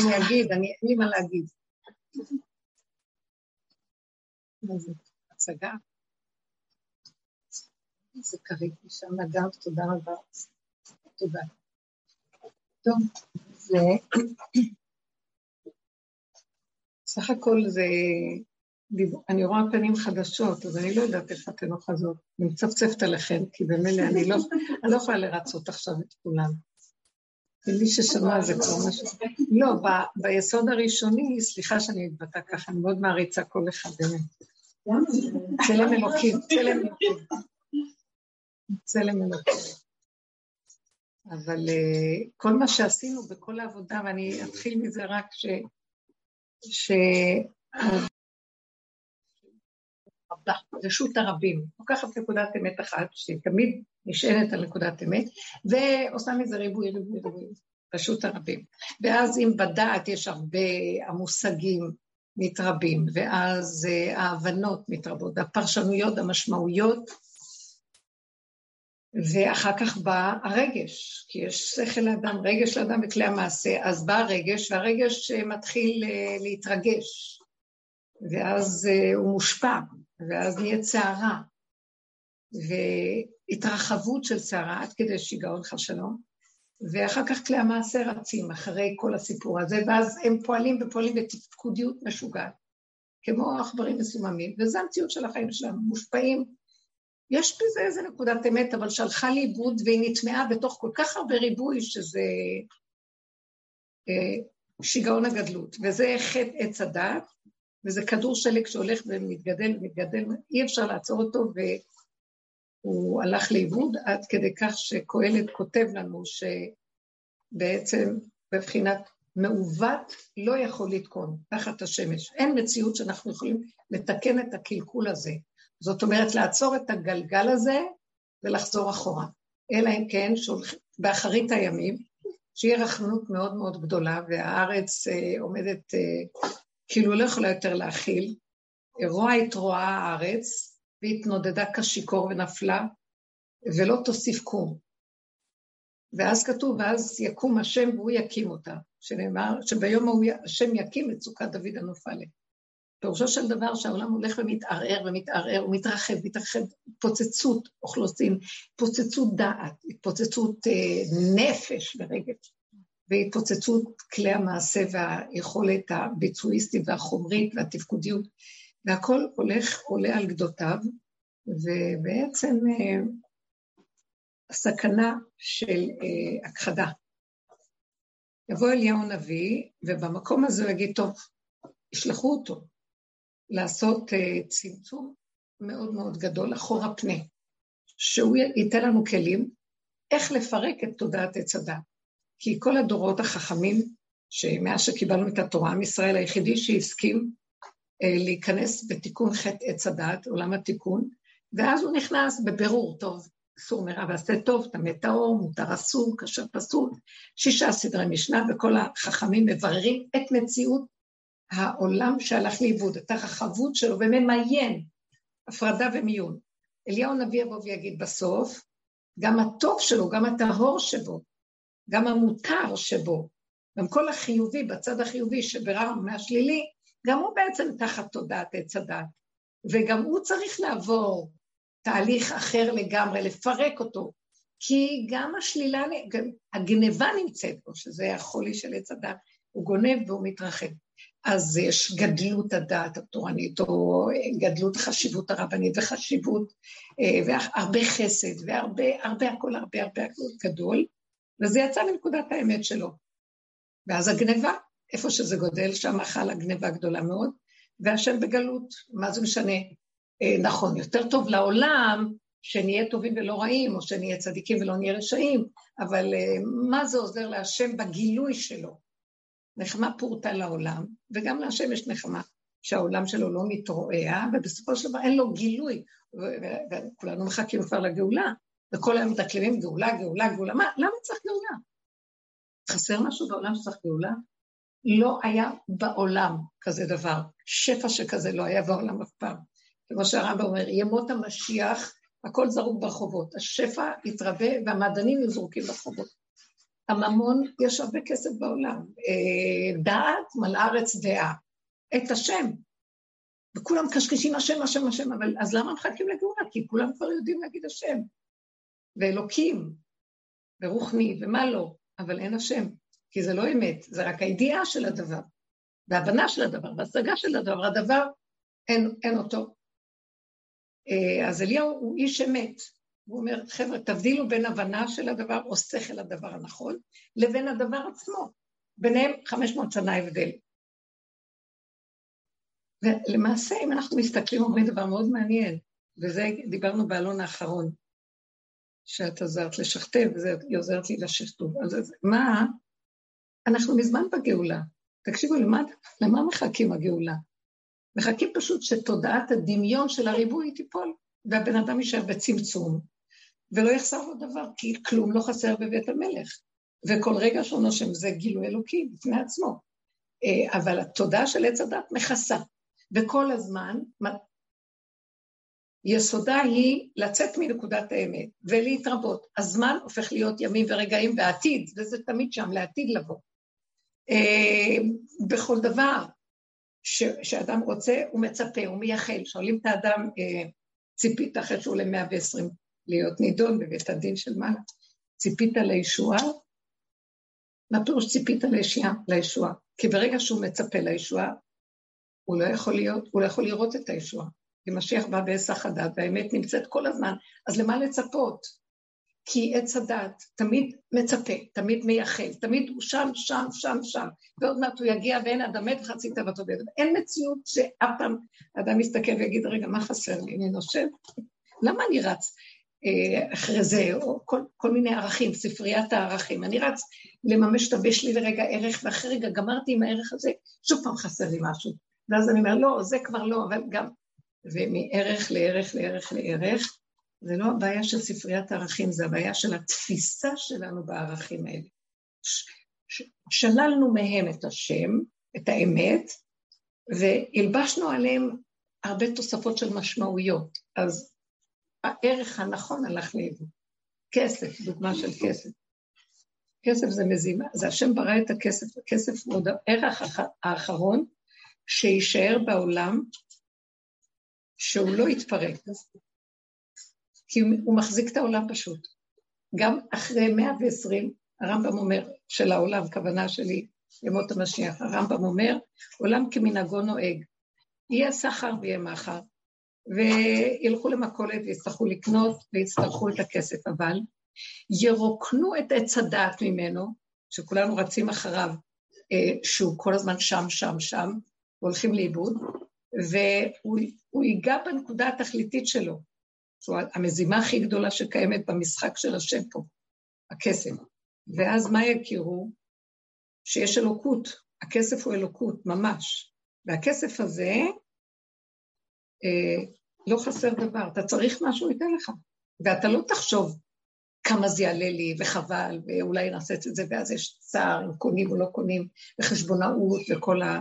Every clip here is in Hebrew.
אני אגיד, אני, אין לי מה להגיד. מה זה? הצגה? איזה כרית משם נגעת, תודה רבה. תודה. טוב, זה... סך הכל זה... אני רואה פנים חדשות, אז אני לא יודעת איפה אתן אוחזות. אני מצפצפת עליכם, כי במילא אני לא, לא יכולה לרצות עכשיו את כולם. ומי ששמע זה כבר משהו. לא, ב, ביסוד הראשוני, סליחה שאני מתבטא ככה, אני מאוד מעריצה כל אחד באמת. צלם אלוקים, צלם אלוקים. צלם אלוקים. אבל uh, כל מה שעשינו בכל העבודה, ואני אתחיל מזה רק ש... ש... רשות הרבים, לוקחת נקודת אמת אחת, שתמיד נשענת על נקודת אמת, ועושה מזה ריבוי, ריבוי, ריבוי, רשות הרבים. ואז אם בדעת יש הרבה, המושגים מתרבים, ואז uh, ההבנות מתרבות, הפרשנויות, המשמעויות, ואחר כך בא הרגש, כי יש שכל לאדם, רגש לאדם וכלי המעשה, אז בא הרגש, והרגש אה, מתחיל uh, להתרגש, ואז הוא מושפע, ואז נהיה צערה, והתרחבות של צערה עד כדי שיגעון חס שלום, ואחר כך כלי המעשה רצים אחרי כל הסיפור הזה, ואז הם פועלים ופועלים בתפקודיות משוגעת, כמו עכברים מסוממים, וזו המציאות של החיים שלנו, מושפעים. יש בזה איזה נקודת אמת, אבל שהלכה לאיבוד והיא נטמעה בתוך כל כך הרבה ריבוי, שזה אה, שיגעון הגדלות, וזה חטא עץ הדת, וזה כדור שלג שהולך ומתגדל ומתגדל, אי אפשר לעצור אותו, והוא הלך לאיבוד עד כדי כך שקהלת כותב לנו שבעצם בבחינת מעוות לא יכול לתקון תחת השמש. אין מציאות שאנחנו יכולים לתקן את הקלקול הזה. זאת אומרת, לעצור את הגלגל הזה ולחזור אחורה. אלא אם כן, שולח... באחרית הימים, שיהיה רחמנות מאוד מאוד גדולה, והארץ אה, עומדת אה, כאילו לא יכולה יותר להכיל. רוע התרועה הארץ, והתנודדה כשיכור ונפלה, ולא תוסיף קום. ואז כתוב, ואז יקום השם והוא יקים אותה, שנאמר שביום ההוא השם יקים את סוכת דוד הנופלת. פירושו של דבר שהעולם הולך ומתערער ומתערער ומתרחב, מתרחב, התפוצצות אוכלוסין, התפוצצות דעת, התפוצצות אה, נפש ורגש. והתפוצצות כלי המעשה והיכולת הביצועיסטית והחומרית והתפקודיות, והכל הולך, עולה על גדותיו, ובעצם אה, הסכנה של אה, הכחדה. יבוא אליהו הנביא, ובמקום הזה הוא יגיד, טוב, ישלחו אותו לעשות אה, צמצום מאוד מאוד גדול אחורה פנה, שהוא ייתן לנו כלים איך לפרק את תודעת עץ הדת. כי כל הדורות החכמים, שמאז שקיבלנו את התורה, עם ישראל היחידי שהסכים אה, להיכנס בתיקון חטא עץ הדת, עולם התיקון, ואז הוא נכנס בבירור, טוב, אסור מרע ועשה טוב, טמא טהור, מותר אסור, כאשר פסול, שישה סדרי משנה, וכל החכמים מבררים את מציאות העולם שהלך לאיבוד, את הרחבות שלו, וממיין הפרדה ומיון. אליהו הנביא יבוא ויגיד בסוף, גם הטוב שלו, גם הטהור שבו, גם המותר שבו, גם כל החיובי, בצד החיובי שביררנו מהשלילי, גם הוא בעצם תחת תודעת עץ הדת, וגם הוא צריך לעבור תהליך אחר לגמרי, לפרק אותו, כי גם השלילה, גם הגניבה נמצאת בו, שזה החולי של עץ הדת, הוא גונב והוא מתרחב. אז יש גדלות הדעת התורנית, או גדלות החשיבות הרבנית, וחשיבות, אה, והרבה חסד, והרבה, הרבה, הכל הרבה הרבה גדול, וזה יצא מנקודת האמת שלו. ואז הגניבה, איפה שזה גודל, שם חלה גניבה גדולה מאוד, והשם בגלות, מה זה משנה? אה, נכון, יותר טוב לעולם שנהיה טובים ולא רעים, או שנהיה צדיקים ולא נהיה רשעים, אבל אה, מה זה עוזר להשם בגילוי שלו? נחמה פורטה לעולם, וגם להשם יש נחמה, שהעולם שלו לא מתרועע, ובסופו של דבר אין לו גילוי, וכולנו מחכים כבר לגאולה, וכל היום מדקלמים גאולה, גאולה, גאולה, מה, למה צריך גאולה? חסר משהו בעולם שצריך גאולה? לא היה בעולם כזה דבר, שפע שכזה לא היה בעולם אף פעם. כמו שהרמב"ם אומר, ימות המשיח, הכל זרוק ברחובות, השפע יתרבה והמעדנים יהיו זרוקים ברחובות. הממון, יש הרבה כסף בעולם. אה, דעת מלאה ארץ דעה. את השם. וכולם קשקשים השם, השם, השם, אבל אז למה מחכים לגאולה? כי כולם כבר יודעים להגיד השם. ואלוקים, ורוחני, ומה לא, אבל אין השם, כי זה לא אמת, זה רק הידיעה של הדבר, והבנה של הדבר, והשגה של הדבר, הדבר אין, אין אותו. אה, אז אליהו הוא איש אמת, הוא אומר, חבר'ה, תבדילו בין הבנה של הדבר או שכל הדבר הנכון, לבין הדבר עצמו. ביניהם 500 שנה הבדל. ולמעשה, אם אנחנו מסתכלים, אומרים דבר מאוד מעניין, וזה דיברנו באלון האחרון, שאת עזרת לשכתב, והיא עוזרת לי לשכתוב. אז מה, אנחנו מזמן בגאולה. תקשיבו, למה, למה מחכים הגאולה? מחכים פשוט שתודעת הדמיון של הריבוי תיפול, והבן אדם יישאר בצמצום, ולא יחסר לו דבר, כי כלום לא חסר בבית המלך. וכל רגע שהוא נושם זה גילוי אלוקי בפני עצמו. אה, אבל התודעה של עץ הדת מכסה, וכל הזמן יסודה היא לצאת מנקודת האמת ולהתרבות. הזמן הופך להיות ימים ורגעים ועתיד, וזה תמיד שם, לעתיד לבוא. אה, בכל דבר ש, שאדם רוצה, הוא מצפה, הוא מייחל. שואלים את האדם, אה, ציפית אחרי שהוא עולה 120 להיות נידון בבית הדין של מעלה, ציפית לישועה? מה פירוש ציפית לישועה? לישועה? כי ברגע שהוא מצפה לישועה, הוא לא יכול להיות, הוא לא יכול לראות את הישועה. כי משיח בא בהיסח הדעת, והאמת נמצאת כל הזמן, אז למה לצפות? כי עץ הדת תמיד מצפה, תמיד מייחל, תמיד הוא שם, שם, שם, שם, ועוד מעט הוא יגיע ואין אדם מת וחצי תאוותו בידו. אין מציאות שאף פעם אדם יסתכל ויגיד, רגע, מה חסר לי? אני נושב? למה אני רץ אה, אחרי זה, או כל, כל מיני ערכים, ספריית הערכים. אני רץ לממש את הבש לי לרגע ערך, ואחרי רגע גמרתי עם הערך הזה, שוב פעם חסר לי משהו. ואז אני אומר, לא, זה כבר לא, אבל גם ומערך לערך לערך לערך, זה לא הבעיה של ספריית הערכים, זה הבעיה של התפיסה שלנו בערכים האלה. שללנו מהם את השם, את האמת, והלבשנו עליהם הרבה תוספות של משמעויות. אז הערך הנכון הלך לאיבוד. כסף, דוגמה של כסף. כסף זה מזימה, זה השם ברא את הכסף, הכסף הוא הערך האחרון שיישאר בעולם שהוא לא יתפרק, כי הוא מחזיק את העולם פשוט. גם אחרי 120, הרמב"ם אומר, של העולם, כוונה שלי, ימות המשיח, הרמב"ם אומר, עולם כמנהגו נוהג. יהיה סחר ויהיה מחר, וילכו למכולת ויצטרכו לקנות ויצטרכו את הכסף, אבל ירוקנו את עץ הדעת ממנו, שכולנו רצים אחריו, אה, שהוא כל הזמן שם, שם, שם, והולכים לאיבוד, והוא ייגע בנקודה התכליתית שלו. זו המזימה הכי גדולה שקיימת במשחק של השם פה, הקסם. ואז מה יכירו? שיש אלוקות, הכסף הוא אלוקות, ממש. והכסף הזה, אה, לא חסר דבר, אתה צריך משהו, ייתן לך. ואתה לא תחשוב כמה זה יעלה לי, וחבל, ואולי נעשה את זה, ואז יש צער, אם קונים או לא קונים, וחשבונאות, וכל ה...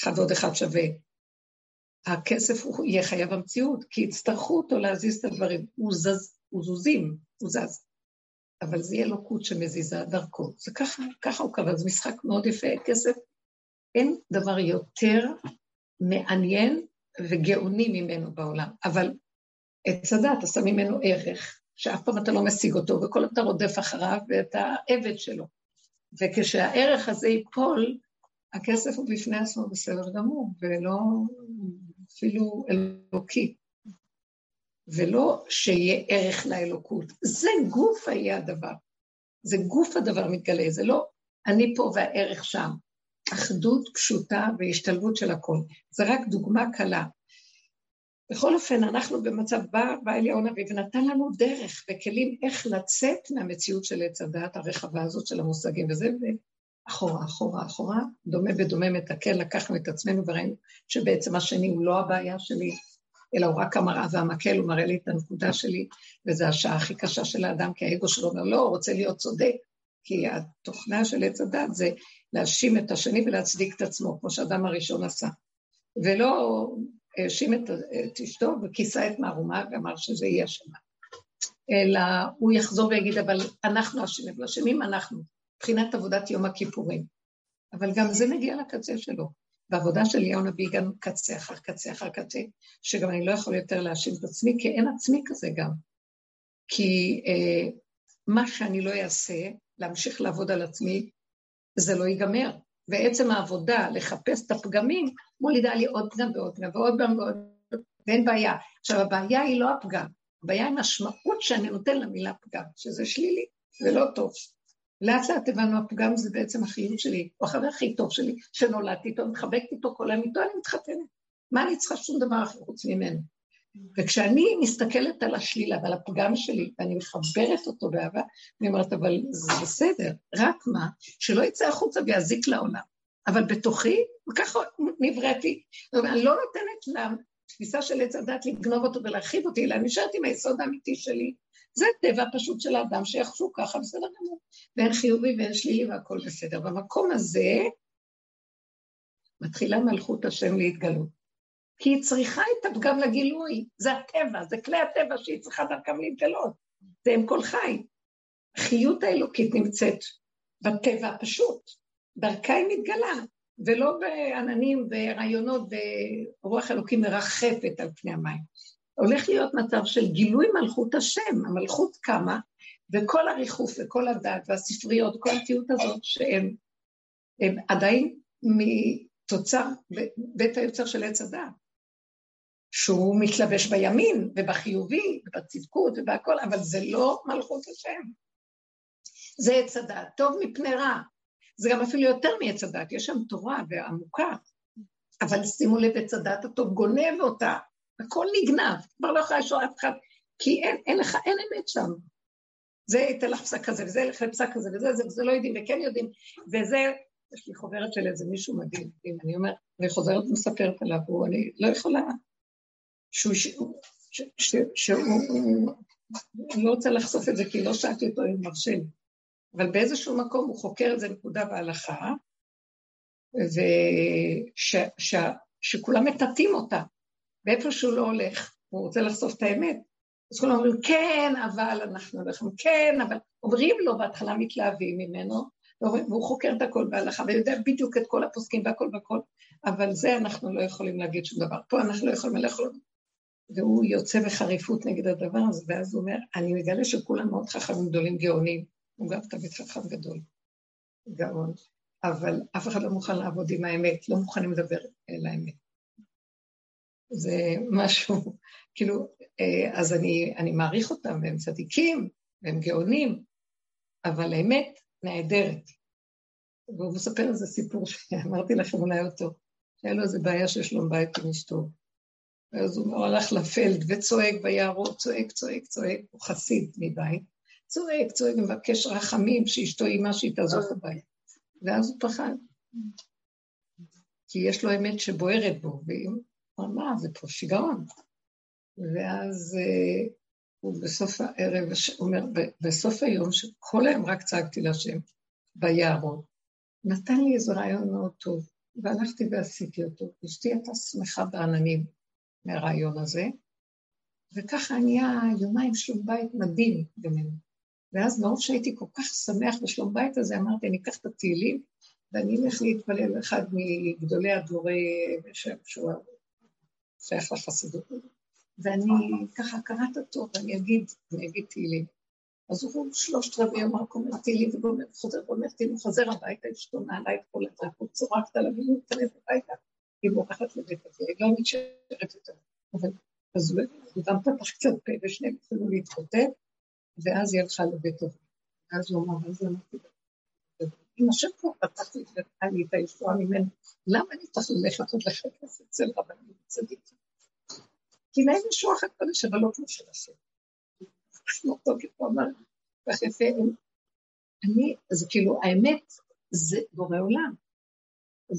אחד ועוד אחד שווה. הכסף הוא יהיה חייב המציאות, כי יצטרכו אותו להזיז את הדברים. הוא זז, הוא זוזים, הוא זז. אבל זה יהיה אלוקות שמזיזה דרכו. זה ככה, ככה הוא קבע, זה משחק מאוד יפה, כסף. אין דבר יותר מעניין וגאוני ממנו בעולם, אבל עץ הדת, אתה שם ממנו ערך, שאף פעם אתה לא משיג אותו, וכל אתה רודף אחריו, ואתה עבד שלו. וכשהערך הזה ייפול, הכסף הוא בפני עצמו בסדר גמור, ולא אפילו אלוקי. ולא שיהיה ערך לאלוקות. זה גוף היה הדבר. זה גוף הדבר מתגלה, זה לא אני פה והערך שם. אחדות פשוטה והשתלבות של הכל. זה רק דוגמה קלה. בכל אופן, אנחנו במצב, בא, בא אליהו הנביא ונתן לנו דרך וכלים איך לצאת מהמציאות של עץ הדעת הרחבה הזאת של המושגים וזה, אחורה, אחורה, אחורה, דומה בדומה מתקן, לקחנו את עצמנו וראינו שבעצם השני הוא לא הבעיה שלי, אלא הוא רק המראה והמקל, הוא מראה לי את הנקודה שלי, וזו השעה הכי קשה של האדם, כי האגו שלו אומר, לא, הוא רוצה להיות צודק, כי התוכנה של עץ הדת זה להאשים את השני ולהצדיק את עצמו, כמו שאדם הראשון עשה. ולא האשים את, את אשתו וכיסה את מערומה ואמר שזה יהיה אשמה. אלא הוא יחזור ויגיד, אבל אנחנו אשמים, אשמים אנחנו. מבחינת עבודת יום הכיפורים. אבל גם זה מגיע לקצה שלו. בעבודה של אליהו הנביא גם קצה אחר קצה אחר קצה, שגם אני לא יכול יותר להאשים את עצמי, כי אין עצמי כזה גם. כי אה, מה שאני לא אעשה, להמשיך לעבוד על עצמי, זה לא ייגמר. ועצם העבודה, לחפש את הפגמים, מולידה לי עוד פגם ועוד פגם ועוד פגם ועוד פגם, ואין בעיה. עכשיו, הבעיה היא לא הפגם, הבעיה היא המשמעות שאני נותן למילה פגם, שזה שלילי, זה לא טוב. לאט לאט הבנו, הפגם זה בעצם החיות שלי, הוא החבר הכי טוב שלי, שנולדתי איתו, מחבקת איתו כל היום איתו, אני מתחתנת. מה אני צריכה שום דבר אחר חוץ ממנו? וכשאני מסתכלת על השלילה ועל הפגם שלי, ואני מחברת אותו באהבה, אני אומרת, אבל זה בסדר, רק מה, שלא יצא החוצה ויזיק לעולם. אבל בתוכי, וככה נבראתי. אני לא נותנת לתפיסה של עץ הדת לגנוב אותו ולהרחיב אותי, אלא נשארת עם היסוד האמיתי שלי. זה טבע פשוט של האדם, שיחשו ככה, בסדר גמור. ואין חיובי ואין שלילי והכול בסדר. במקום הזה מתחילה מלכות השם להתגלות. כי היא צריכה את הפגם לגילוי, זה הטבע, זה כלי הטבע שהיא צריכה דרכם להתגלות, זה אם כל חי. החיות האלוקית נמצאת בטבע הפשוט, דרכה היא מתגלה, ולא בעננים ורעיונות ורוח אלוקים מרחפת על פני המים. הולך להיות מצב של גילוי מלכות השם, המלכות קמה, וכל הריחוף וכל הדת והספריות, כל התיעוד הזאת, שהם עדיין מתוצר בית היוצר של עץ הדת. שהוא מתלבש בימין ובחיובי ובצדקות ובהכל, אבל זה לא מלכות השם. זה עץ הדעת, טוב מפני רע. זה גם אפילו יותר מעץ הדעת, יש שם תורה ועמוקה, אבל שימו לב, עץ הדעת הטוב גונב אותה, הכל נגנב, כבר לא יכולה לשאול אף אחד, כי אין, אין לך, אין אמת שם. זה ייתן לך פסק כזה, וזה ילך לפסק כזה, וזה, זה, וזה לא יודעים, וכן יודעים, וזה, יש לי חוברת של איזה מישהו מדהים, אני אומרת, אני חוזרת ומספרת עליו, ואני לא יכולה שהוא, שהוא, אני לא רוצה לחשוף את זה כי לא שאלתי אותו אם מרשה לי, אבל באיזשהו מקום הוא חוקר את זה נקודה בהלכה, ושכולם מטאטאים אותה, ואיפה שהוא לא הולך, הוא רוצה לחשוף את האמת, אז כולם אומרים, כן, אבל אנחנו הולכים, כן, אבל אומרים לו, בהתחלה מתלהבים ממנו, והוא חוקר את הכל בהלכה, ויודע בדיוק את כל הפוסקים והכל והכל, אבל זה אנחנו לא יכולים להגיד שום דבר. פה אנחנו לא יכולים ללכת והוא יוצא בחריפות נגד הדבר הזה, ואז הוא אומר, אני מגלה שכולם מאוד חכמים גדולים גאונים, הוא גם תמיד חכם גדול, גאון, אבל אף אחד לא מוכן לעבוד עם האמת, לא מוכנים לדבר אל האמת. זה משהו, כאילו, אה, אז אני, אני מעריך אותם, והם צדיקים, והם גאונים, אבל האמת נהדרת. והוא מספר איזה סיפור שאמרתי לכם אולי אותו, שהיה לו איזה בעיה של שלום בית עם אשתו. ואז הוא הלך לפלד וצועק ביערות, צועק, צועק, צועק, הוא חסיד מבית, צועק, צועק, מבקש רחמים שאשתו אימה שהיא תעזוב הבית. ואז הוא פחד. כי יש לו אמת שבוערת בו, והוא אמר, זה פה שיגעון. ואז uh, הוא בסוף הערב אומר, בסוף היום, שכל היום רק צעקתי להשם ביערות, נתן לי איזה רעיון מאוד טוב, והלכתי ועשיתי אותו. אשתי הייתה שמחה בעננים. מהרעיון הזה, וככה נהיה יומיים שלום בית מדהים בינינו. ואז מרוב שהייתי כל כך שמח בשלום בית הזה, אמרתי, אני אקח את התהילים, ואני אלך להתפלל לאחד מגדולי הדורי, שהוא שייך לחסידות. ואני ככה קראת אותו, ואני אגיד, אני אגיד תהילים. אז הוא שלושת רבי יום רק אומר תהילים, וגומר, חוזר ואומר תהילים, חוזר הביתה, אשתו נעלה את כל הדרכות, צורקת עליו, והיא מתכנס הביתה. היא בורחת לבית הזה, היא לא נשארת יותר. אבל אז הוא גם פתח קצת פה, ושניהם התחילו להתחותן, ואז היא הלכה לבית הזה. ואז הוא אמר, אז אמרתי, אם השם כבר פתח לי לי את הישועה ממנו, למה אני צריך ללכת עוד לחפש אצל רבנים וצדיקים? כי להם יש רוח הקודש, אבל לא כמו של השם. כמו תוקף הוא אמר, יפה, אני, אז כאילו, האמת זה בורא עולם.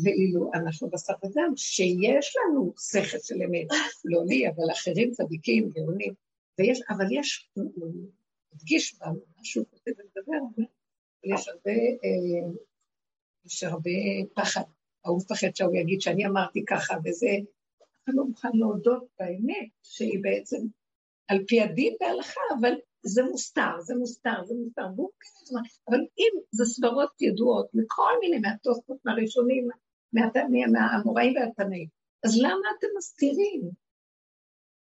ואילו אנחנו בשר ודם, שיש לנו שכל של אמת, לא לי, אבל אחרים צדיקים, גאונים, ויש, אבל יש, הוא הדגיש בנו מה שהוא כותב ומדבר, יש הרבה, אה, יש הרבה פחד, ההוא מפחד שהוא יגיד שאני אמרתי ככה, וזה, אתה לא מוכן להודות באמת, שהיא בעצם על פי הדין בהלכה, אבל זה מוסתר, זה מוסתר, זה מוסתר, כן, אבל אם זה סברות ידועות מכל מיני, מהתוספות, מהראשונים, מהאמוראים והתנאים, אז למה אתם מסתירים?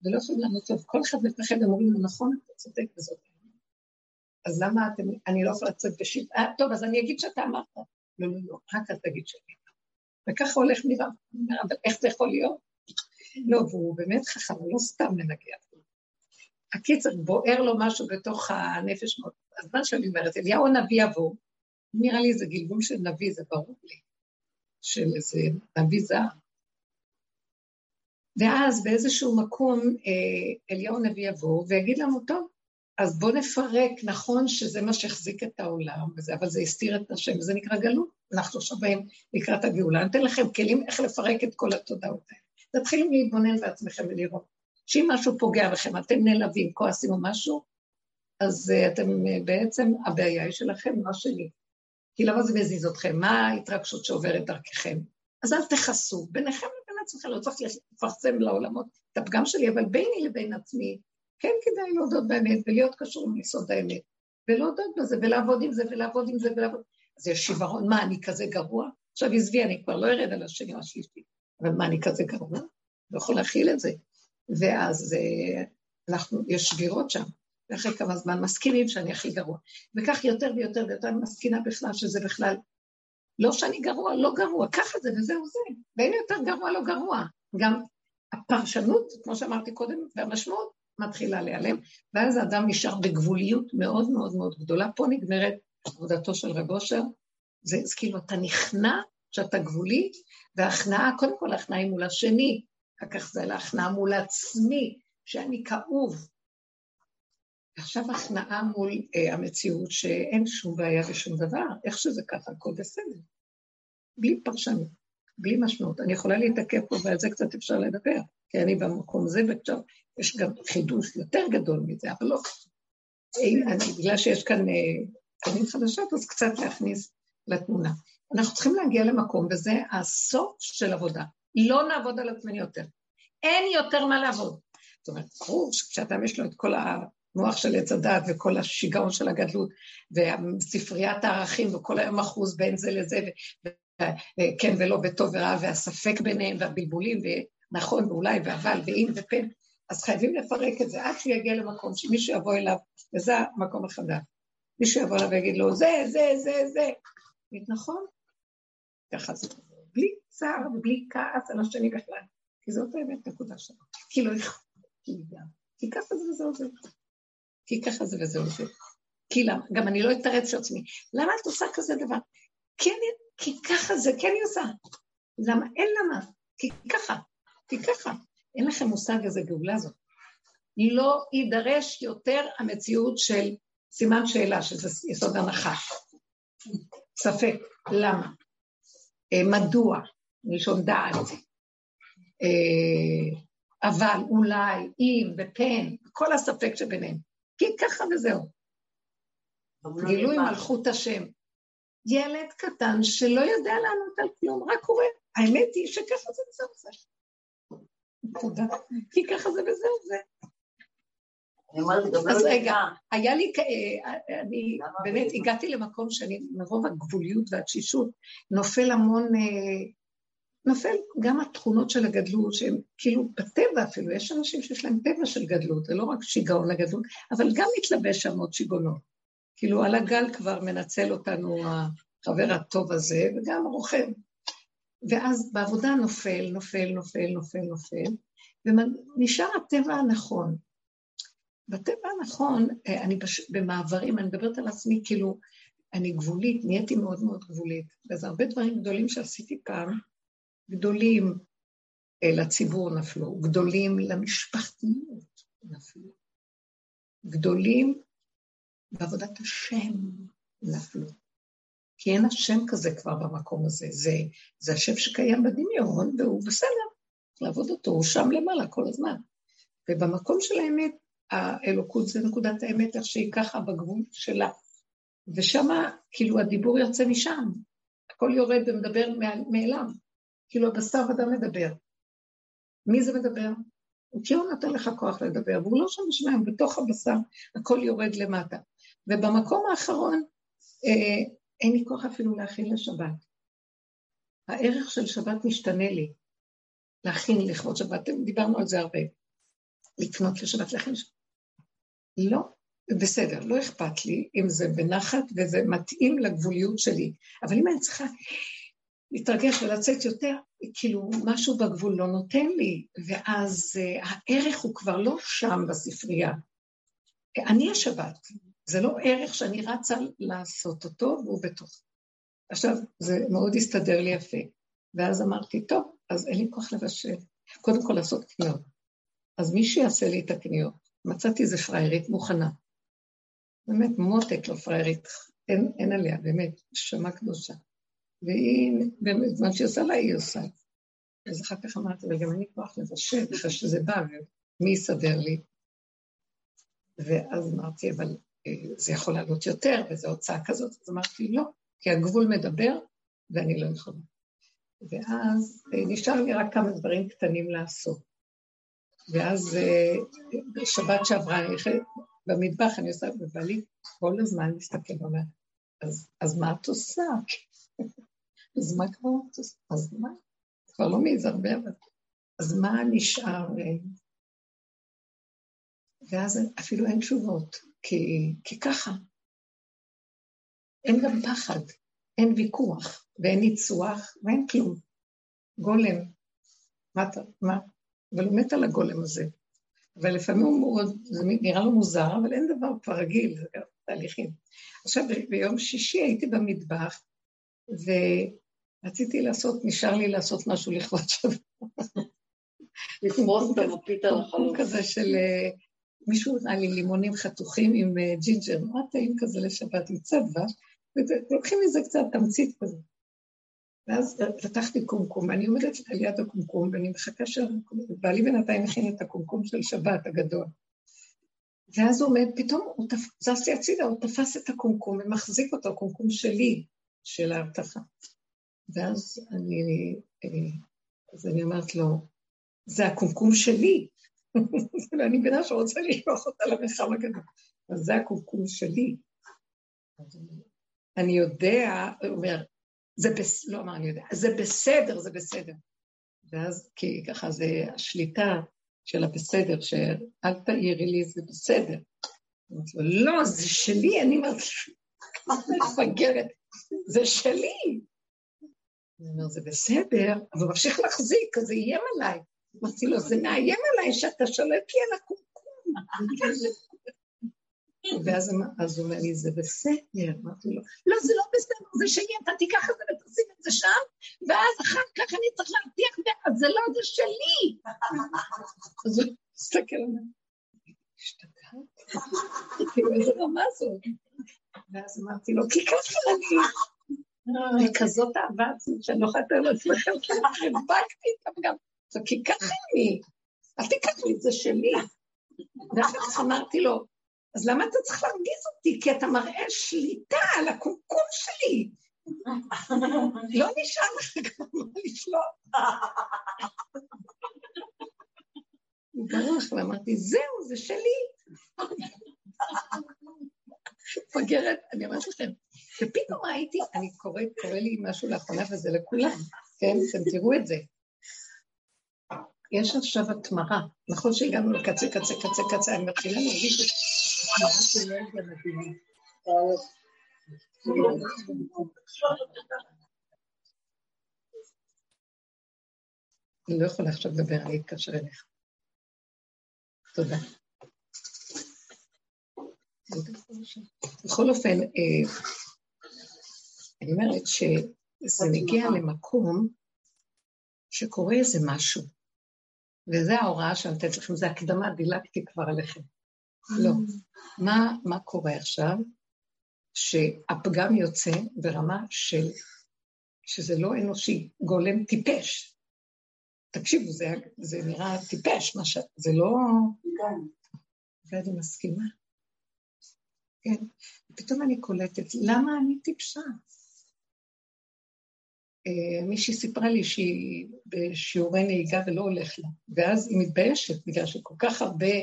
ולא יכולים לענות טוב, כל אחד מפחד, אומרים לו, נכון, אתה צודק וזאת. אז למה אתם, אני לא יכולה לצאת בשבעה, טוב, אז אני אגיד שאתה אמרת. לא, לא, לא, רק אל תגיד שאני וככה הולך נראה, אבל איך זה יכול להיות? לא, והוא באמת חכם, לא סתם מנגח. הקיצר, בוער לו משהו בתוך הנפש מאוד. אז מה שאני אומרת, אליהו הנביא יבוא, נראה לי זה גלגול של נביא, זה ברור לי, של איזה נביא זר. ואז באיזשהו מקום אה, אליהו הנביא יבוא ויגיד לנו, טוב, אז בואו נפרק, נכון שזה מה שהחזיק את העולם, וזה, אבל זה הסתיר את השם, וזה נקרא גלות. אנחנו עכשיו באים לקראת הגאולה. אני אתן לכם כלים איך לפרק את כל התודעות האלה. תתחילו להתבונן בעצמכם ולראות שאם משהו פוגע בכם, אתם נעלבים, כועסים או משהו, אז uh, אתם uh, בעצם, הבעיה היא שלכם, לא שלי. כי למה זה מזיז אתכם? מה ההתרגשות שעוברת דרככם? אז אל תכסו, ביניכם לבין עצמכם, לא צריך לפרסם לעולמות את הפגם שלי, אבל ביני לבין עצמי, כן כדאי להודות באמת ולהיות קשור עם יסוד האמת, ולהודות בזה, ולעבוד עם זה, ולעבוד עם זה, ולעבוד... אז יש שיוורון, מה, אני כזה גרוע? עכשיו עזבי, אני כבר לא ארד על השני השלישי, אבל מה, אני כזה גרוע? לא יכול להכיל את זה. ואז אה, אנחנו, יש שבירות שם, ואחרי כמה זמן מסכימים שאני הכי גרוע. וכך יותר ויותר ויותר אני מסכימה בכלל שזה בכלל, לא שאני גרוע, לא גרוע, ככה זה וזהו זה, ואין יותר גרוע, לא גרוע. גם הפרשנות, כמו שאמרתי קודם, והמשמעות מתחילה להיעלם, ואז האדם נשאר בגבוליות מאוד מאוד מאוד גדולה. פה נגמרת עבודתו של רב אושר, זה, זה כאילו אתה נכנע שאתה גבולי, והכנעה, קודם כל הכנעה היא מול השני, אחר כך זה להכנעה מול עצמי, שאני כאוב. ועכשיו הכנעה מול אה, המציאות שאין שום בעיה ושום דבר, איך שזה ככה, הכל בסדר. בלי פרשנות, בלי משמעות. אני יכולה להתעכב פה ועל זה קצת אפשר לדבר, כי אני במקום הזה, ועכשיו יש גם חידוש יותר גדול מזה, אבל לא. אני, בגלל שיש כאן פנים אה, חדשות, אז קצת להכניס לתמונה. אנחנו צריכים להגיע למקום, וזה הסוף של עבודה. לא נעבוד על עצמנו יותר. אין יותר מה לעבוד. זאת אומרת, ברור שכשאדם יש לו את כל המוח של עץ הדת וכל השיגעון של הגדלות וספריית הערכים וכל היום אחוז בין זה לזה, וכן ולא וטוב ורע והספק ביניהם והבלבולים ונכון ואולי ואבל ואם ופן, אז חייבים לפרק את זה עד שהוא יגיע למקום שמישהו יבוא אליו, וזה המקום החדש. מישהו יבוא אליו ויגיד לו, זה, זה, זה, זה. נכון? ככה זה. בלי צער ובלי כעס על השני בכלל. כי זאת האמת נקודה שלו. כי לא אכפת לי. כי ככה זה וזהו זה. כי ככה זה וזהו זה. כי למה? גם אני לא אתרץ לעצמי. למה את עושה כזה דבר? כי, אני, כי ככה זה, כן היא עושה. למה? אין למה. כי ככה. כי ככה. אין לכם מושג איזה גאולה זאת. לא יידרש יותר המציאות של סימן שאלה, שזה יסוד הנחש. ספק, למה? אה, מדוע? מלשון דעת. אה, אבל, אולי, אם, ופן, כל הספק שביניהם. כי ככה וזהו. גילוי מלכות השם. ילד קטן שלא יודע לענות על כלום, רק קורא. האמת היא שככה זה וזהו זה. תודה. כי ככה זה וזהו זה. אז רגע, היה לי, אני באמת הגעתי למקום שאני, מרוב הגבוליות והתשישות, נופל המון אה, נופל גם התכונות של הגדלות, שהן כאילו בטבע אפילו, יש אנשים שיש להם טבע של גדלות, זה לא רק שיגעון לגדלות, אבל גם מתלבש שם עוד שיגעונות. כאילו על הגל כבר מנצל אותנו החבר הטוב הזה, וגם רוכב. ואז בעבודה נופל, נופל, נופל, נופל, נופל, ונשאר הטבע הנכון. בטבע הנכון, אה, אני בש... במעברים, אני מדברת על עצמי כאילו, אני גבולית, נהייתי מאוד מאוד גבולית. וזה הרבה דברים גדולים שעשיתי פעם, גדולים לציבור נפלו, גדולים למשפחתיות נפלו, גדולים בעבודת השם נפלו. כי אין השם כזה כבר במקום הזה, זה, זה השם שקיים בדמיון והוא בסדר, לעבוד אותו, הוא שם למעלה כל הזמן. ובמקום של האמת, האלוקות זה נקודת האמת, איך שהיא ככה בגבול שלה. ושם, כאילו, הדיבור יוצא משם. הכל יורד ומדבר מאליו. כאילו הבשר ודם מדבר. מי זה מדבר? הוא נותן לך כוח לדבר, והוא לא שם בשמיים, בתוך הבשר הכל יורד למטה. ובמקום האחרון, אה, אין לי כוח אפילו להכין לשבת. הערך של שבת משתנה לי, להכין לכבוד שבת, דיברנו על זה הרבה. לפנות לשבת, להכין לשבת. לא, בסדר, לא אכפת לי אם זה בנחת וזה מתאים לגבוליות שלי, אבל אם אני צריכה להתרגש ולצאת יותר, כאילו משהו בגבול לא נותן לי, ואז uh, הערך הוא כבר לא שם בספרייה. אני השבת, זה לא ערך שאני רצה לעשות אותו והוא בתוך. עכשיו, זה מאוד הסתדר לי יפה. ואז אמרתי, טוב, אז אין לי כוח לבשל. קודם כל לעשות קניות. אז מי שיעשה לי את הקניות, מצאתי איזה פריירית מוכנה. באמת, מותק לא פריירית, אין, אין עליה, באמת, נשמה קדושה. והיא, באמת, זמן שהיא עושה לה, היא עושה. אז אחר כך אמרתי, אבל גם אין לי כוח לבשל, אחרי שזה בא, ומי יסדר לי? ואז אמרתי, אבל זה יכול לעלות יותר, וזו הוצאה כזאת, אז אמרתי, לא, כי הגבול מדבר, ואני לא יכולה. ואז אה, נשאר לי רק כמה דברים קטנים לעשות. ואז אה, שבת שעברה, אני במטבח אני עושה, ובעלי כל הזמן מסתכל ואומר, אז, אז מה את עושה? אז מה כבר את עושה? אז מה? כבר לא מעז הרבה, אבל... אז מה נשאר? ואז אפילו אין תשובות, כי, כי ככה. אין גם פחד, אין ויכוח, ואין ניצוח, ואין כלום. גולם. מה אתה, מה? אבל הוא מת על הגולם הזה. אבל לפעמים הוא מאוד, זה נראה לו מוזר, אבל אין דבר, כבר רגיל, זה תהליכים. עכשיו, ביום שישי הייתי במטבח, ורציתי לעשות, נשאר לי לעשות משהו לכבוד שבוע. לפרוס את המפית על החלום. כזה של אה, מישהו נראה לי לימונים חתוכים עם אה, ג'ינג'ר, נורא טעים כזה לשבת, עם קצת דבש, ולוקחים מזה קצת תמצית כזה. ואז פתחתי קומקום, ואני עומדת על יד הקומקום, ואני מחכה שהקומקום, בעלי בינתיים הכין את הקומקום של שבת הגדול. ואז הוא עומד, פתאום הוא תפ... זזתי הצידה, הוא תפס את הקומקום ומחזיק אותו, הקומקום שלי, של ההבטחה. ואז אני, אה, אז אני אומרת לו, זה הקומקום שלי. ואני מבינה שרוצה לשלוח אותה למרחב הגדול. אז זה הקומקום שלי. אני יודע, הוא אומר, זה בסדר, לא אמר אני יודע, זה בסדר, זה בסדר. ואז, כי ככה זה השליטה של הבסדר, שאל תעירי לי, זה בסדר. אמרתי לו, לא, זה שלי, אני מפגרת, זה שלי. הוא אומר, זה בסדר, אבל הוא ממשיך להחזיק, אז זה איים עליי. אמרתי לו, זה מאיים עליי שאתה שולט לי על הקומקום. ואז הוא אומר לי, זה בסדר. אמרתי לו, לא, זה לא בסדר, זה שלי, אתה תיקח את זה ותשים את זה שם, ואז אחר כך אני צריך להבטיח, אז זה לא, זה שלי. אז הוא מסתכל עליי, השתגעת? איזה רמה זאת. ואז אמרתי לו, כי ככה אני... כזאת אהבה עצמית שאני לא יכולה לתאר לעצמכם, כי חיבקתי אותם גם. כי ככה אני, אל תיקח לי את זה שלי. ואחר כך אמרתי לו, אז למה אתה צריך להרגיז אותי? כי אתה מראה שליטה על הקומקום שלי. לא נשאר לך גם מה לשלוט. הוא ברח ואמרתי, זהו, זה שלי. מפגרת, אני אומרת לכם, ופתאום ראיתי, אני קוראת, קורא לי משהו לאחרונה וזה לכולם, כן? אתם תראו את זה. יש עכשיו התמרה, נכון שהגענו לקצה, קצה, קצה, קצה, אני מתחילה להרגיש את אני לא יכולה עכשיו לדבר, אני אתקשר אליך. תודה. בכל אופן, אה, אני אומרת שזה מגיע למקום שקורה איזה משהו, וזו ההוראה שאני נותנת לכם, זו הקדמה, דילגתי כבר עליכם. לא. מה, מה קורה עכשיו? שהפגם יוצא ברמה של, שזה לא אנושי, גולם טיפש. תקשיבו, זה, זה נראה טיפש, ש... זה לא... ואני מסכימה. כן. ופתאום אני קולטת, למה אני טיפשה? אה, מישהי סיפרה לי שהיא בשיעורי נהיגה ולא הולך לה, ואז היא מתביישת בגלל שכל כך הרבה,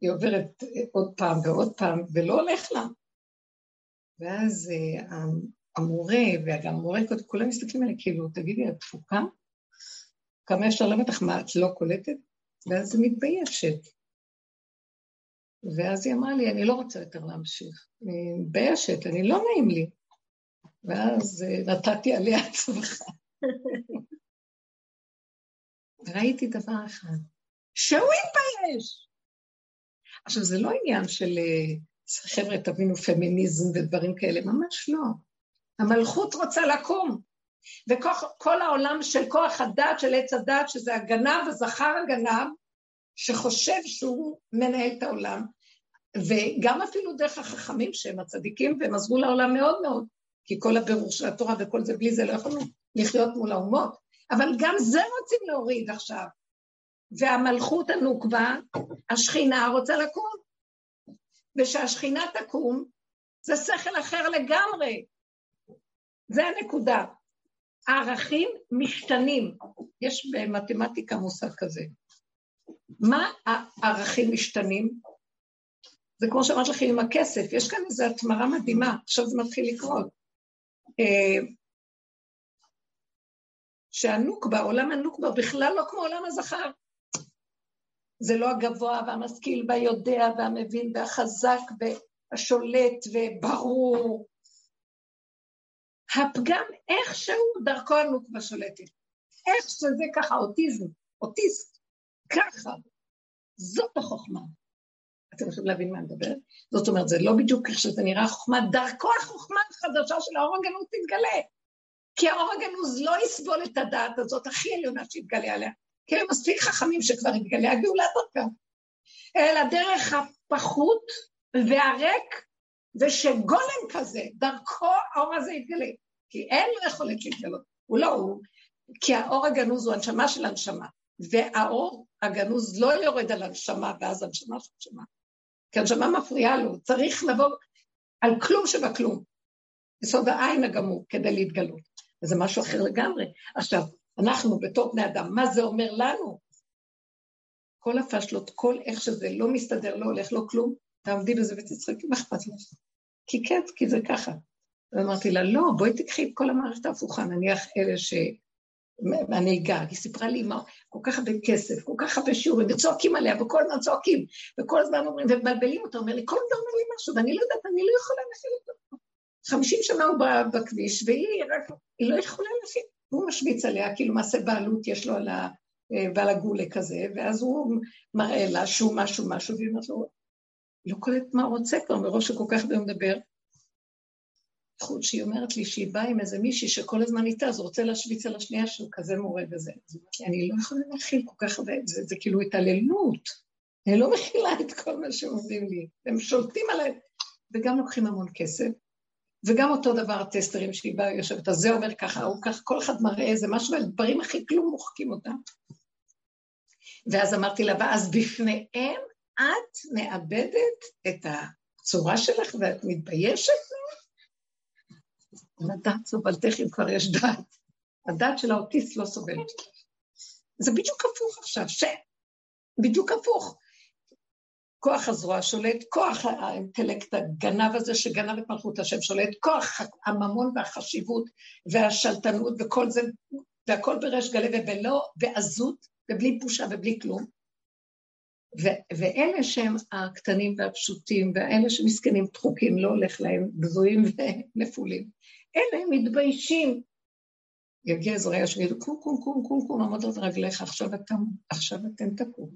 היא עוברת עוד פעם ועוד פעם ולא הולך לה. ואז אה, המורה, וגם המורה, כולם מסתכלים עליה כאילו, תגידי, את תפוקה? כמה אפשר ללמד אותך, מה, את לא קולטת? ואז היא מתביישת. ואז היא אמרה לי, אני לא רוצה יותר להמשיך. אני מתביישת, אני לא נעים לי. ואז אה, נתתי עליה צווחה. ראיתי דבר אחד, שהוא יתבייש. עכשיו, זה לא עניין של אה, חבר'ה, תבינו פמיניזם ודברים כאלה, ממש לא. המלכות רוצה לקום. וכל העולם של כוח הדת, של עץ הדת, שזה הגנב, הזכר הגנב, שחושב שהוא מנהל את העולם, וגם אפילו דרך החכמים שהם הצדיקים, והם עזרו לעולם מאוד מאוד, כי כל הבירור של התורה וכל זה, בלי זה לא יכולנו לחיות מול האומות. אבל גם זה רוצים להוריד עכשיו. והמלכות הנוקבה, השכינה רוצה לקום. ושהשכינה תקום, זה שכל אחר לגמרי. זה הנקודה. הערכים משתנים. יש במתמטיקה מושג כזה. מה הערכים משתנים? זה כמו שאמרתי לכם עם הכסף, יש כאן איזו התמרה מדהימה, עכשיו זה מתחיל לקרות. אה, שהנוקבה, עולם הנוקבה בכלל לא כמו עולם הזכר. זה לא הגבוה והמשכיל והיודע והמבין והחזק והשולט וברור. הפגם איכשהו דרכו הנוקבה שולטת. איך שזה ככה, אוטיזם, אוטיסט, ככה. זאת החוכמה. אתם יכולים להבין מה אני מדברת? זאת אומרת, זה לא בדיוק איך שזה נראה חוכמה, דרכו החוכמה החדשה של האור הגנוז תתגלה. כי האור הגנוז לא יסבול את הדעת הזאת הכי עליונה שיתגלה עליה, כי הם מספיק חכמים שכבר יתגלה הגאולה דרכם. אלא דרך הפחות והריק, ושגולם כזה, דרכו האור הזה יתגלה. כי אין לו יכולת להתגלות, הוא לא, הוא... כי האור הגנוז הוא הנשמה של הנשמה, והאור הגנוז לא יורד על הנשמה, ואז הנשמה של הנשמה. כי הנשמה מפריעה לו, צריך לבוא על כלום שבכלום, יסוד העין הגמור, כדי להתגלות. וזה משהו אחר לגמרי. עכשיו, אנחנו בתור בני אדם, מה זה אומר לנו? כל הפשלות, כל איך שזה לא מסתדר, לא הולך, לא כלום, תעמדי בזה ותצחקי, מה אכפת לך? כי כן, כי זה ככה. ואמרתי לה, לא, בואי תקחי את כל המערכת ההפוכה, נניח אלה ש... מהנהיגה, היא סיפרה לי מה, כל כך הרבה כסף, כל כך הרבה שיעורים, וצועקים עליה, וכל הזמן צועקים, וכל הזמן אומרים, ומבלבלים אותה, אומר לי, כל הזמן אומר לי משהו, ואני לא יודעת, אני לא יכולה להכיל אותו. חמישים שנה הוא בכביש, והיא רק, היא לא יכולה להכיל. הוא משוויץ עליה, כאילו מעשה בעלות יש לו על ה... ועל הגולה כזה, ואז הוא מראה לה שהוא משהו משהו, והיא אומרת לו, לא קולט מה הוא רוצה כבר, מראש שהוא כל כך הרבה מדבר, בייחוד שהיא אומרת לי שהיא באה עם איזה מישהי שכל הזמן איתה, אז הוא רוצה להשוויץ על השנייה שהוא כזה מורה וזה. אז לי, אני לא יכולה להכיל כל כך הרבה, זה, זה כאילו התעללות. אני לא מכילה את כל מה שהם עושים לי. הם שולטים עליי, וגם לוקחים המון כסף. וגם אותו דבר הטסטרים שהיא באה יושבת, אז זה אומר ככה, הוא ככה, כל אחד מראה איזה משהו, והדברים הכי כלום מוחקים אותם. ואז אמרתי לה, ואז בפניהם את מאבדת את הצורה שלך ואת מתביישת לדעת סובלתך אם כבר יש דעת. הדעת של האוטיסט לא סובלת. זה בדיוק הפוך עכשיו, ש... בדיוק הפוך. כוח הזרוע שולט, כוח האינטלקט הגנב הזה שגנב את מלכות השם שולט, כוח הממון והחשיבות והשלטנות וכל זה, והכל בריש גלי ובלא, בעזות, ובלי בושה ובלי כלום. ו- ואלה שהם הקטנים והפשוטים, ואלה שמסכנים דחוקים, לא הולך להם, בזויים ונפולים, אלה מתביישים. יגיע זרעיה שיגידו, קום, קום, קום, קום, קום, עמוד על רגליך, עכשיו אתם, עכשיו אתם תקום.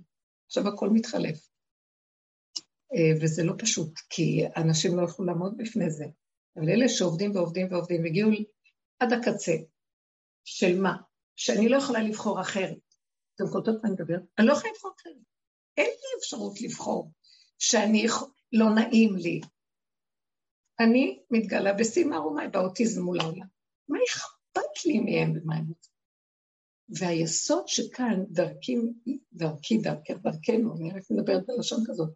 עכשיו הכל מתחלף. אה, וזה לא פשוט, כי אנשים לא יכלו לעמוד בפני זה. אבל אלה שעובדים ועובדים ועובדים, הגיעו עד הקצה. של מה? שאני לא יכולה לבחור אחרת. אתם קולטות מה אני מדבר? אני לא יכולה לבחור אחרת. אין לי אפשרות לבחור שאני לא נעים לי, אני מתגלה בשיא מערומי, באוטיזם מול העולם. מה אכפת לי מהם ומה הם רוצים? והיסוד שכאן, דרכי, דרכי, דרכך, דרכנו, אני רק מדברת בלשון כזאת,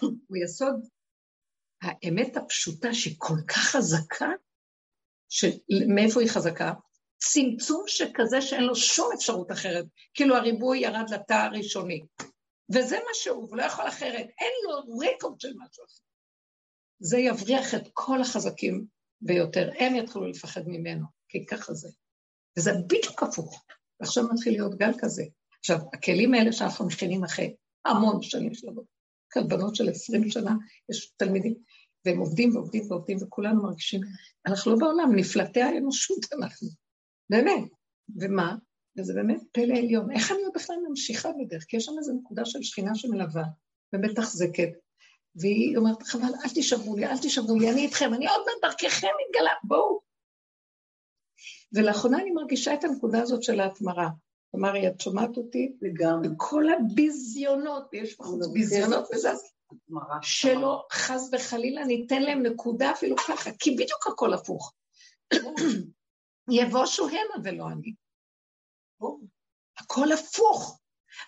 הוא יסוד האמת הפשוטה שהיא כל כך חזקה, שמאיפה היא חזקה? צמצום שכזה שאין לו שום אפשרות אחרת, כאילו הריבוי ירד לתא הראשוני. וזה מה שהוא, הוא לא יכול אחרת, אין לו רקורד של משהו אחר. זה יבריח את כל החזקים ביותר, הם יתחילו לפחד ממנו, כי ככה זה. וזה בדיוק הפוך. ועכשיו מתחיל להיות גל כזה. עכשיו, הכלים האלה שאנחנו מכינים אחרי המון שנים של עבודה, כאן של עשרים שנה, יש תלמידים, והם עובדים ועובדים ועובדים, וכולנו מרגישים, אנחנו לא בעולם, נפלטי האנושות אנחנו, באמת. ומה? וזה באמת פלא עליון. איך אני בכלל ממשיכה בדרך? כי יש שם איזו נקודה של שכינה שמלווה ומתחזקת, והיא אומרת, חבל, אל תישברו לי, אל תישברו לי, אני איתכם, אני עוד מעט דרככם מתגלה, בואו. ולאחרונה אני מרגישה את הנקודה הזאת של ההתמרה. כלומר, את שומעת אותי? לגמרי. כל הביזיונות, ויש בחוץ ביזיונות וזה, שלא חס וחלילה ניתן להם נקודה אפילו ככה, כי בדיוק הכל הפוך. יבושו המה ולא אני. הכל הפוך.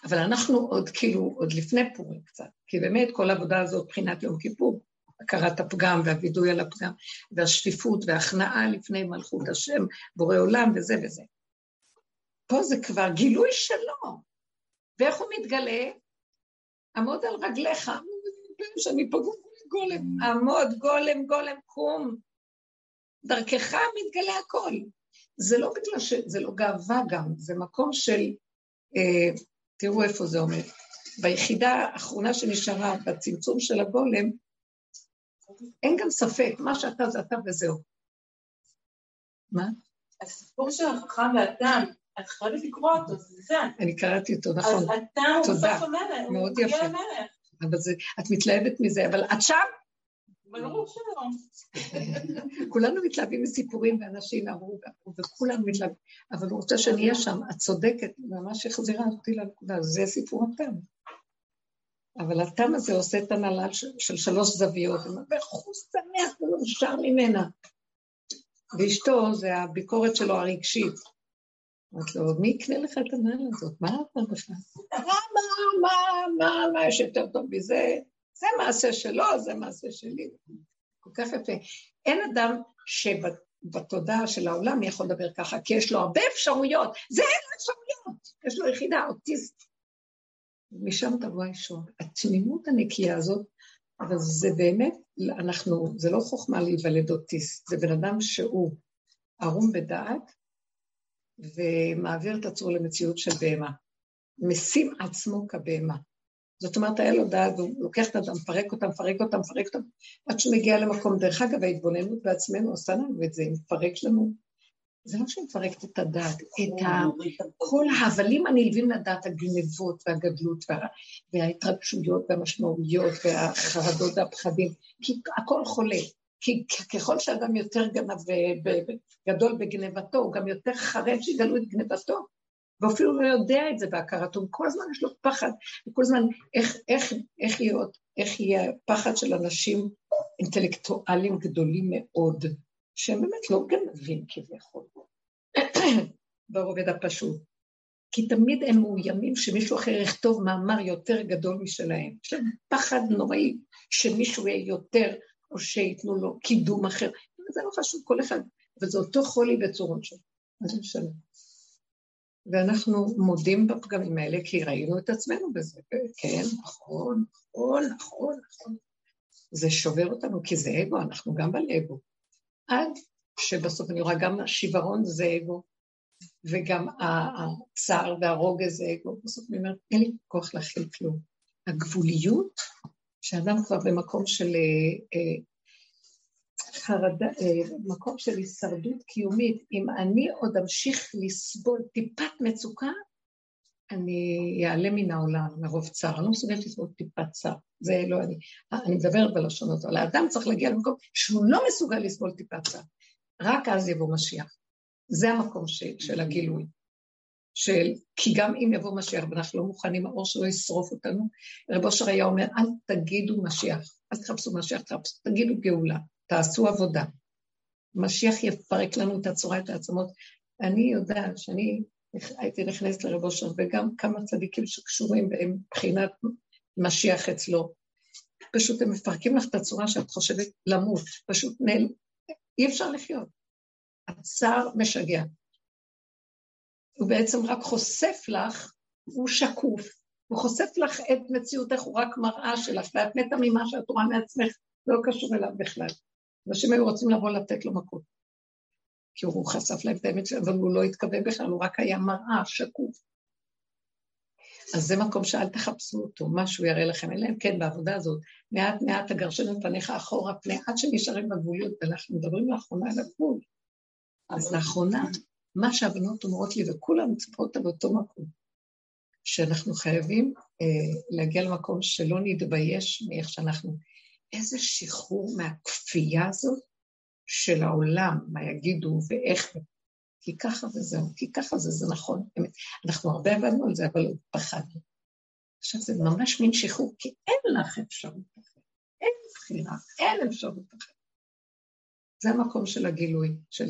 אבל אנחנו עוד כאילו, עוד לפני פורים קצת, כי באמת כל העבודה הזאת מבחינת יום כיפור, הכרת הפגם והווידוי על הפגם, והשפיפות וההכנעה לפני מלכות השם, בורא עולם וזה וזה. פה זה כבר גילוי שלו. ואיך הוא מתגלה? עמוד על רגליך, שאני פגום גולם, עמוד גולם גולם קום. דרכך מתגלה הכל. זה לא בגלל ש... זה לא גאווה גם, זה מקום של... אה, תראו איפה זה עומד. ביחידה האחרונה שנשארה בצמצום של הגולם, אין גם ספק, מה שאתה זה אתה וזהו. מה? הסיפור של החכם והתם, את חייבת לקרוא אותו, זה זה. אני קראתי אותו, נכון. אז התם הוא בסוף המלך, מאוד יפה. אבל זה, את מתלהבת מזה, אבל את שם? ברור שלא. כולנו מתלהבים מסיפורים ואנשים אמרו, וכולנו מתלהבים, אבל הוא רוצה שאני אהיה שם, את צודקת, ממש החזירה אותי לנקודה, זה סיפור התם. אבל התם הזה עושה את הנהלל של, של שלוש זוויות, והוא שמח ומאושר ממנה. ואשתו, זה הביקורת שלו הרגשית. אמרת לו, מי יקנה לך את הנעל הזאת? מה אתה בכלל? מה, מה, מה, מה, מה יש יותר טוב מזה? זה מעשה שלו, זה מעשה שלי. כל כך יפה. אין אדם שבתודעה של העולם יכול לדבר ככה, כי יש לו הרבה אפשרויות. זה אין לו אפשרויות. יש לו יחידה, אוטיסט. משם תבוא הישועה. התמימות הנקייה הזאת, אבל זה באמת, אנחנו, זה לא חוכמה להיוולד אוטיסט, זה בן אדם שהוא ערום בדעת ומעביר את עצמו למציאות של בהמה. משים עצמו כבהמה. זאת אומרת, היה לו דעת, והוא לוקח את האדם, מפרק אותם, מפרק אותם, מפרק אותם, עד שהוא מגיע למקום. דרך אגב, ההתבוננות בעצמנו עושה לנו את זה, היא מפרקת לנו זה לא שהיא מפרקת את הדעת, את. כל ההבלים הנלווים לדעת, הגנבות והגדלות וה... וההתרגשויות והמשמעויות והחרדות והפחדים, כי הכל חולה. כי ככל שאדם יותר גנב וגדול בגנבתו, הוא גם יותר חרד שיגלו את גנבתו, ואפילו לא יודע את זה בהכרתו, כל הזמן יש לו פחד, וכל הזמן איך, איך, איך, להיות, איך יהיה פחד של אנשים אינטלקטואלים גדולים מאוד, שהם באמת לא גנבים כביכול, ברובד הפשוט. כי תמיד הם מאוימים שמישהו אחר יכתוב מאמר יותר גדול משלהם. יש להם פחד נוראי שמישהו יהיה יותר, או שייתנו לו קידום אחר. זה לא חשוב, כל אחד, אבל זה אותו חולי בצורות שלו. מה זה משנה? ואנחנו מודים בפגמים האלה כי ראינו את עצמנו בזה. כן, נכון, נכון, נכון, נכון. זה שובר אותנו, כי זה אגו, אנחנו גם על אגו. עד שבסוף אני רואה גם השיוורון זה אגו, וגם הצער והרוגז זה אגו. בסוף אני אומרת, אין לי כוח להכיל כלום. הגבוליות, שאדם כבר במקום של אה, אה, חרדה, אה, מקום של הישרדות קיומית, אם אני עוד אמשיך לסבול טיפת מצוקה, אני אעלה מן העולם מרוב צער, אני לא מסוגלת לסבול טיפת צער, זה לא אני, אני מדברת בלשון הזאת, אבל האדם צריך להגיע למקום שהוא לא מסוגל לסבול טיפת צער, רק אז יבוא משיח. זה המקום ש, של הגילוי. של, כי גם אם יבוא משיח ואנחנו לא מוכנים, האור שלו ישרוף אותנו, רב אושר היה אומר, אל תגידו משיח, אל תחפשו משיח, תחפשו, תגידו גאולה, תעשו עבודה. משיח יפרק לנו את הצורה, את העצמות. אני יודעת שאני הייתי נכנסת לרב אושר, וגם כמה צדיקים שקשורים בהם מבחינת משיח אצלו. פשוט הם מפרקים לך את הצורה שאת חושבת למות, פשוט נעל... אי אפשר לחיות. הצער משגע. הוא בעצם רק חושף לך, הוא שקוף, הוא חושף לך את מציאותך, הוא רק מראה שלך, ואת מתה ממה שאת רואה מעצמך, לא קשור אליו בכלל. אנשים היו רוצים לבוא לתת לו מכות. כי הוא חשף להם את האמת שלו, אבל הוא לא התכוון בכלל, הוא רק היה מראה, שקוף. אז זה מקום שאל תחפשו אותו, משהו יראה לכם, אלא אם כן בעבודה הזאת, מעט מעט תגרשנו את פניך אחורה, פני עד שנשארים בגבוליות, ואנחנו מדברים לאחרונה על הגבול. אז לאחרונה, מה שהבנות אומרות לי, וכולן מצפות על אותו מקום, שאנחנו חייבים אה, להגיע למקום שלא נתבייש מאיך שאנחנו, איזה שחרור מהכפייה הזאת של העולם, מה יגידו ואיך, כי ככה וזהו, כי ככה זה, זה נכון. אנחנו הרבה עבדנו על זה, אבל פחדנו. עכשיו זה ממש מין שחרור, כי אין לך אפשרות אחרת, אין בחירה, אין אפשרות אחרת. זה המקום של הגילוי, של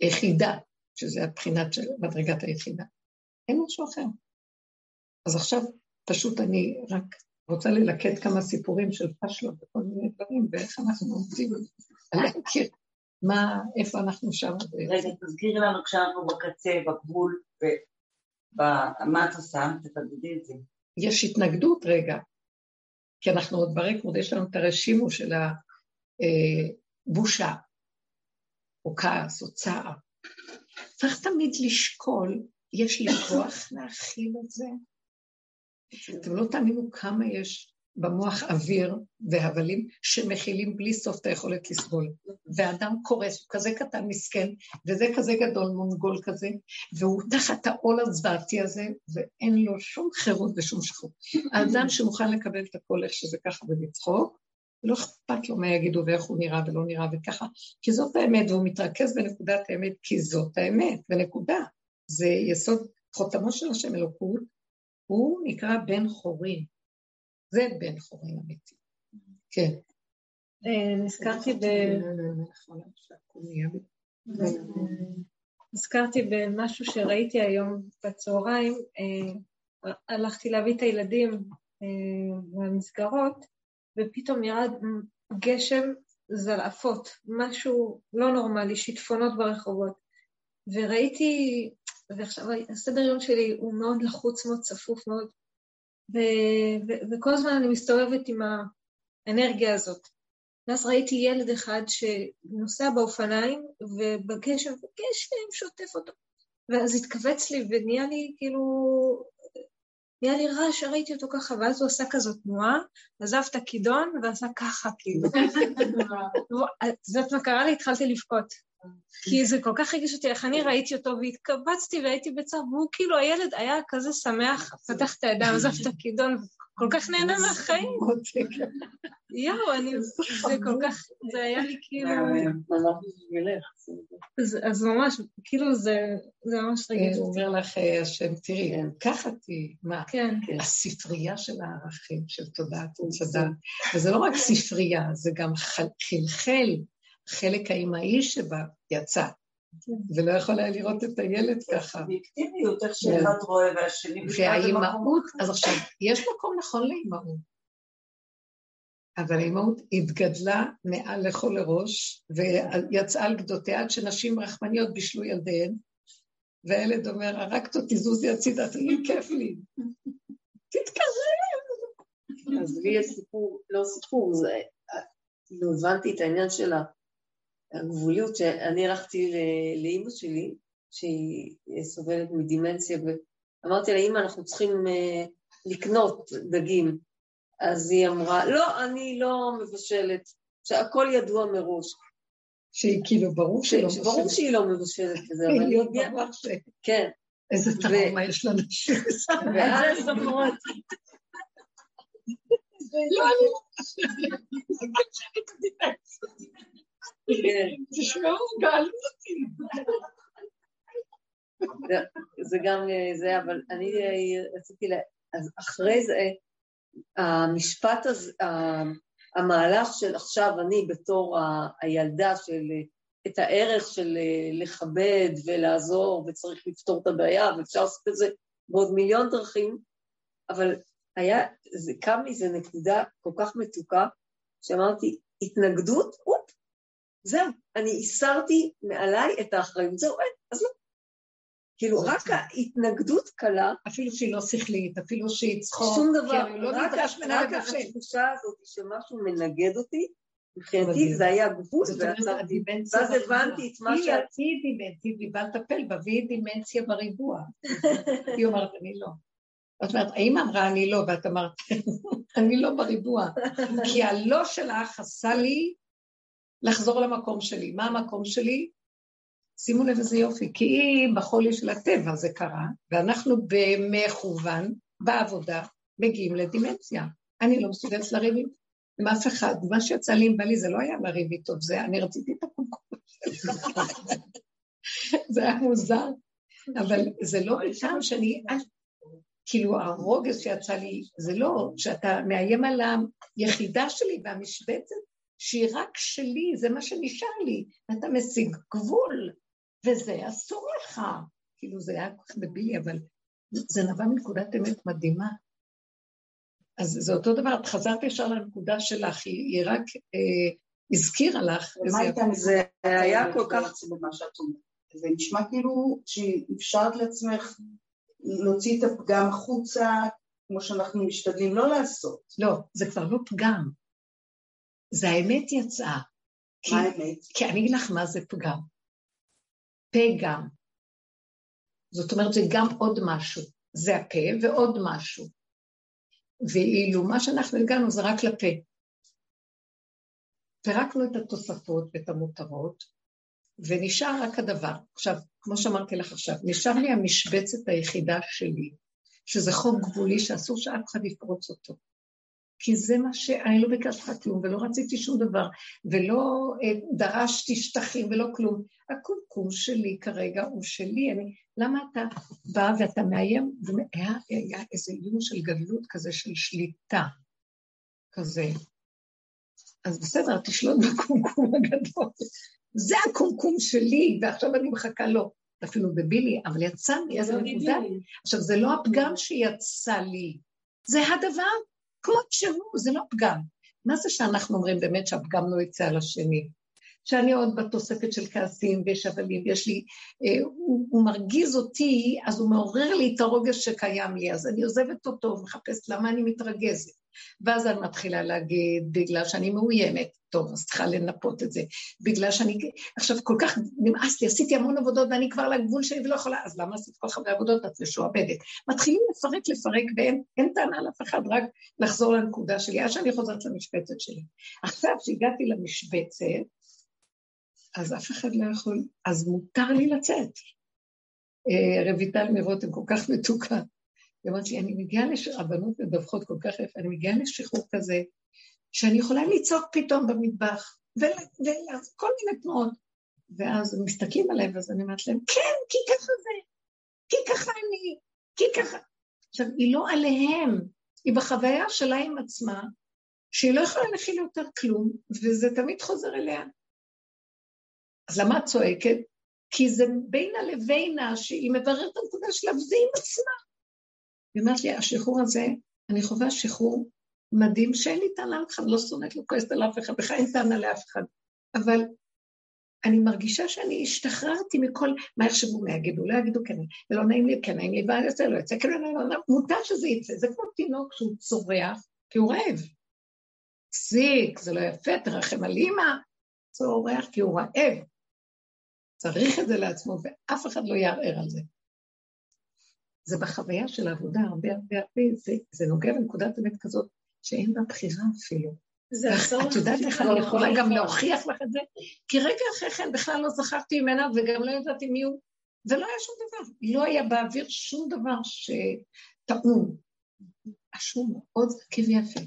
היחידה, שזה הבחינת של מדרגת היחידה. אין משהו אחר. אז עכשיו פשוט אני רק רוצה ללקט כמה סיפורים של פשלות וכל מיני דברים, ואיך אנחנו עומדים להכיר מה, איפה אנחנו שם. רגע, תזכירי לנו כשאנחנו בקצה, בגבול, ומה את עושה? תתנגדי את זה. יש התנגדות רגע, כי אנחנו עוד ברקמוד, יש לנו את הרשימו של הבושה, או כעס, או צער. צריך תמיד לשקול, יש לי כוח להכיל את זה? אתם לא תאמינו כמה יש במוח אוויר והבלים שמכילים בלי סוף את היכולת לסבול. ואדם קורס, הוא כזה קטן, מסכן, וזה כזה גדול, מונגול כזה, והוא תחת העול הזוועתי הזה, ואין לו שום חירות ושום שחרות. האדם שמוכן לקבל את הכל איך שזה ככה ולצחוק, לא אכפת לו מה יגידו ואיך הוא נראה ולא נראה וככה, כי זאת האמת, והוא מתרכז בנקודת האמת, כי זאת האמת, ונקודה. זה יסוד חותמו של השם אלוקות, הוא נקרא בן חורין. זה בן חורין אמיתי. כן. אה, נזכרתי ב... נזכרתי במשהו שראיתי היום בצהריים, אה, הלכתי להביא את הילדים במסגרות, אה, ופתאום ירד גשם זלעפות, משהו לא נורמלי, שיטפונות ברחובות. וראיתי ועכשיו הסדר יום שלי הוא מאוד לחוץ, מאוד צפוף מאוד, ו- ו- וכל הזמן אני מסתובבת עם האנרגיה הזאת. ואז ראיתי ילד אחד שנוסע באופניים, ובגשם, וגשם שוטף אותו. ואז התכווץ לי ונהיה לי כאילו, נהיה לי רעש, ראיתי אותו ככה, ואז הוא עשה כזאת תנועה, עזב את הכידון ועשה ככה, כאילו. זאת מה קרה לי? התחלתי לבכות. כי זה כל כך הרגיש אותי, איך אני ראיתי אותו והתקבצתי והייתי בצער, והוא כאילו, הילד היה כזה שמח, פתח את הידיים, עזב את הכידון, כל כך נהנה מהחיים. יואו, אני, זה כל כך, זה היה לי כאילו... אז ממש, כאילו זה ממש רגיש. הוא אומר לך, השם, תראי, ככה תהיי, מה? כן. הספרייה של הערכים, של תודעת וצדה. וזה לא רק ספרייה, זה גם חלחל. החלק האימהי שבה יצא, ולא יכול היה לראות את הילד ככה. אובייקטיביות, איך שאחד רואה והשני והאימהות, אז עכשיו, יש מקום נכון לאימהות, אבל האימהות התגדלה מעל לכל הראש, ויצאה על גדותיה עד שנשים רחמניות בישלו ילדיהן, והילד אומר, הרגת אותי, זוזי הצידה, תראי, כיף לי. תתקרב. אז לי יש סיפור, לא סיפור, זה, כאילו הבנתי את העניין של הגבוליות, שאני הלכתי לאימא שלי, שהיא סובלת מדימנציה, ואמרתי לה, אימא, אנחנו צריכים אה, לקנות דגים. אז היא אמרה, לא, אני לא מבשלת, שהכל ידוע מראש. שהיא כאילו, ברור שהיא לא מבשלת. ברור שהיא לא מבשלת כזה, אבל היא הגיעה... כן. איזה טראומה יש לאנשים. ואז... לא, אני לא תשמעו, גאלו אותי. זה גם זה, אבל אני רציתי, ל... אז אחרי זה, המשפט הזה, המהלך של עכשיו אני בתור הילדה של את הערך של לכבד ולעזור וצריך לפתור את הבעיה ואפשר לעשות את זה בעוד מיליון דרכים, אבל היה, זה קם לי איזה נקודה כל כך מתוקה, שאמרתי, התנגדות, אופ, זהו, אני הסרתי מעליי את האחריות, זהו, אין, אז לא. כאילו, רק. ההתנגדות קלה, אפילו שהיא לא שכלית, אפילו שהיא צחוק, שום דבר, לא רק. התחושה הזאת שמשהו מנגד אותי, מבחינתי. זה היה גבול, ואז. הבנתי את מה היא שאת... היא והיא באה לטפל בה, והיא דימנציה בריבוע. היא אומרת, אני לא. זאת אומרת, האמא אמרה, אני לא, ואת אמרת, אני לא בריבוע. כי הלא שלך עשה לי לחזור למקום שלי. מה המקום שלי? שימו לב איזה יופי, כי היא בחולי של הטבע זה קרה, ואנחנו במכוון, בעבודה, מגיעים לדימנציה. אני לא מסוגלת לריב עם אף אחד. מה שיצא לי עם בעלי זה לא היה לריב איתו, זה, אני רציתי את הקומקום שלך. זה היה מוזר, אבל זה לא איתם שאני... כאילו הרוגז שיצא לי, זה לא שאתה מאיים על היחידה שלי והמשבצת שהיא רק שלי, זה מה שנשאר לי, ואתה משיג גבול, וזה אסור לך. כאילו זה היה כל כך דבילי, אבל זה נבע מנקודת אמת מדהימה. אז זה אותו דבר, את חזרת ישר לנקודה שלך, היא, רק אה, הזכירה לך הייתה יפה. זה היה כל כך... בעצם במה שאת אומרת? זה נשמע כאילו שאפשרת לעצמך להוציא את הפגם החוצה, כמו שאנחנו משתדלים לא לעשות. לא, זה כבר לא פגם. זה האמת יצאה. כי, מה האמת? כי אני אגיד לך מה זה פגם. פגם. זאת אומרת, זה גם עוד משהו. זה הפה ועוד משהו. ואילו מה שאנחנו הגענו זה רק לפה. פירקנו את התוספות ואת המותרות, ונשאר רק הדבר. עכשיו, כמו שאמרתי לך עכשיו, נשאר לי המשבצת היחידה שלי, שזה חוק גבולי שאסור שאף אחד יפרוץ אותו. כי זה מה ש... אני לא ביקשתי לך כלום, ולא רציתי שום דבר, ולא אה, דרשתי שטחים ולא כלום. הקומקום שלי כרגע הוא שלי. אני... למה אתה בא ואתה מאיים? והיה היה איזה איום של גדלות כזה, של שליטה כזה. אז בסדר, תשלוט בקומקום הגדול. זה הקומקום שלי, ועכשיו אני מחכה לו. אפילו בבילי, אבל יצא לי איזה נקודה. עכשיו, זה לא הפגם שיצא לי, זה הדבר כמו שהוא, זה לא פגם. מה זה שאנחנו אומרים באמת שהפגם לא יצא על השני? שאני עוד בתוספת של כעסים ויש הבלים, ויש לי, אה, הוא, הוא מרגיז אותי, אז הוא מעורר לי את הרוגז שקיים לי, אז אני עוזבת אותו ומחפשת למה אני מתרגזת. ואז אני מתחילה להגיד, בגלל שאני מאוימת, טוב, אז צריכה לנפות את זה. בגלל שאני, עכשיו כל כך נמאס לי, עשיתי המון עבודות ואני כבר לגבול שלי ולא יכולה, אז למה עשית כל הרבה עבודות? את משועבדת. מתחילים לפרק, לפרק, ואין אין טענה על אף אחד, רק לחזור לנקודה שלי, עד שאני חוזרת למשבצת שלי. עכשיו, כשהגעתי למשבצת, אז אף אחד לא יכול, אז מותר לי לצאת. אה, רויטל מרותם כל כך מתוקה. היא אומרת לי, אני מגיעה לרבנות מדווחות כל כך יפה, אני מגיעה לשחרור כזה, שאני יכולה לצעוק פתאום במטבח, וכל מיני תנועות. ואז הם מסתכלים עליהם, ואז אני אומרת להם, כן, כי ככה זה, כי ככה אני, כי ככה. עכשיו, היא לא עליהם, היא בחוויה שלה עם עצמה, שהיא לא יכולה להכיל יותר כלום, וזה תמיד חוזר אליה. אז למה את צועקת? כי זה בינה לבינה, שהיא מבררת את הנקודה שלה, וזה עם עצמה. היא אומרת לי, השחרור הזה, אני חווה שחרור מדהים שאין לי טענה על אחד, לא שונאת, לא כועסת על אף אחד, בכלל אין טענה לאף אחד. אבל אני מרגישה שאני השתחררתי מכל, מה יחשבו, מה יגידו, לא יגידו, כן, לא נעים לי, כן נעים לי, ואני יוצא, לא יוצא, כן, לא, לא, לא, מותר שזה יצא, זה כמו תינוק שהוא צורח, כי הוא רעב. פסיק, זה לא יפה, תרחם על אימא, צורח כי הוא רעב. צריך את זה לעצמו, ואף אחד לא יערער על זה. זה בחוויה של העבודה הרבה הרבה הרבה, זה, זה נוגע בנקודת אמת כזאת שאין בה בחירה אפילו. זה עשור את יודעת איך אני יכולה גם להוכיח לך את זה? כי רגע אחרי כן בכלל לא זכרתי ממנה וגם לא ידעתי מי הוא, ולא היה שום דבר. לא היה באוויר שום דבר שטעון. משהו מאוד עקיב ויפה.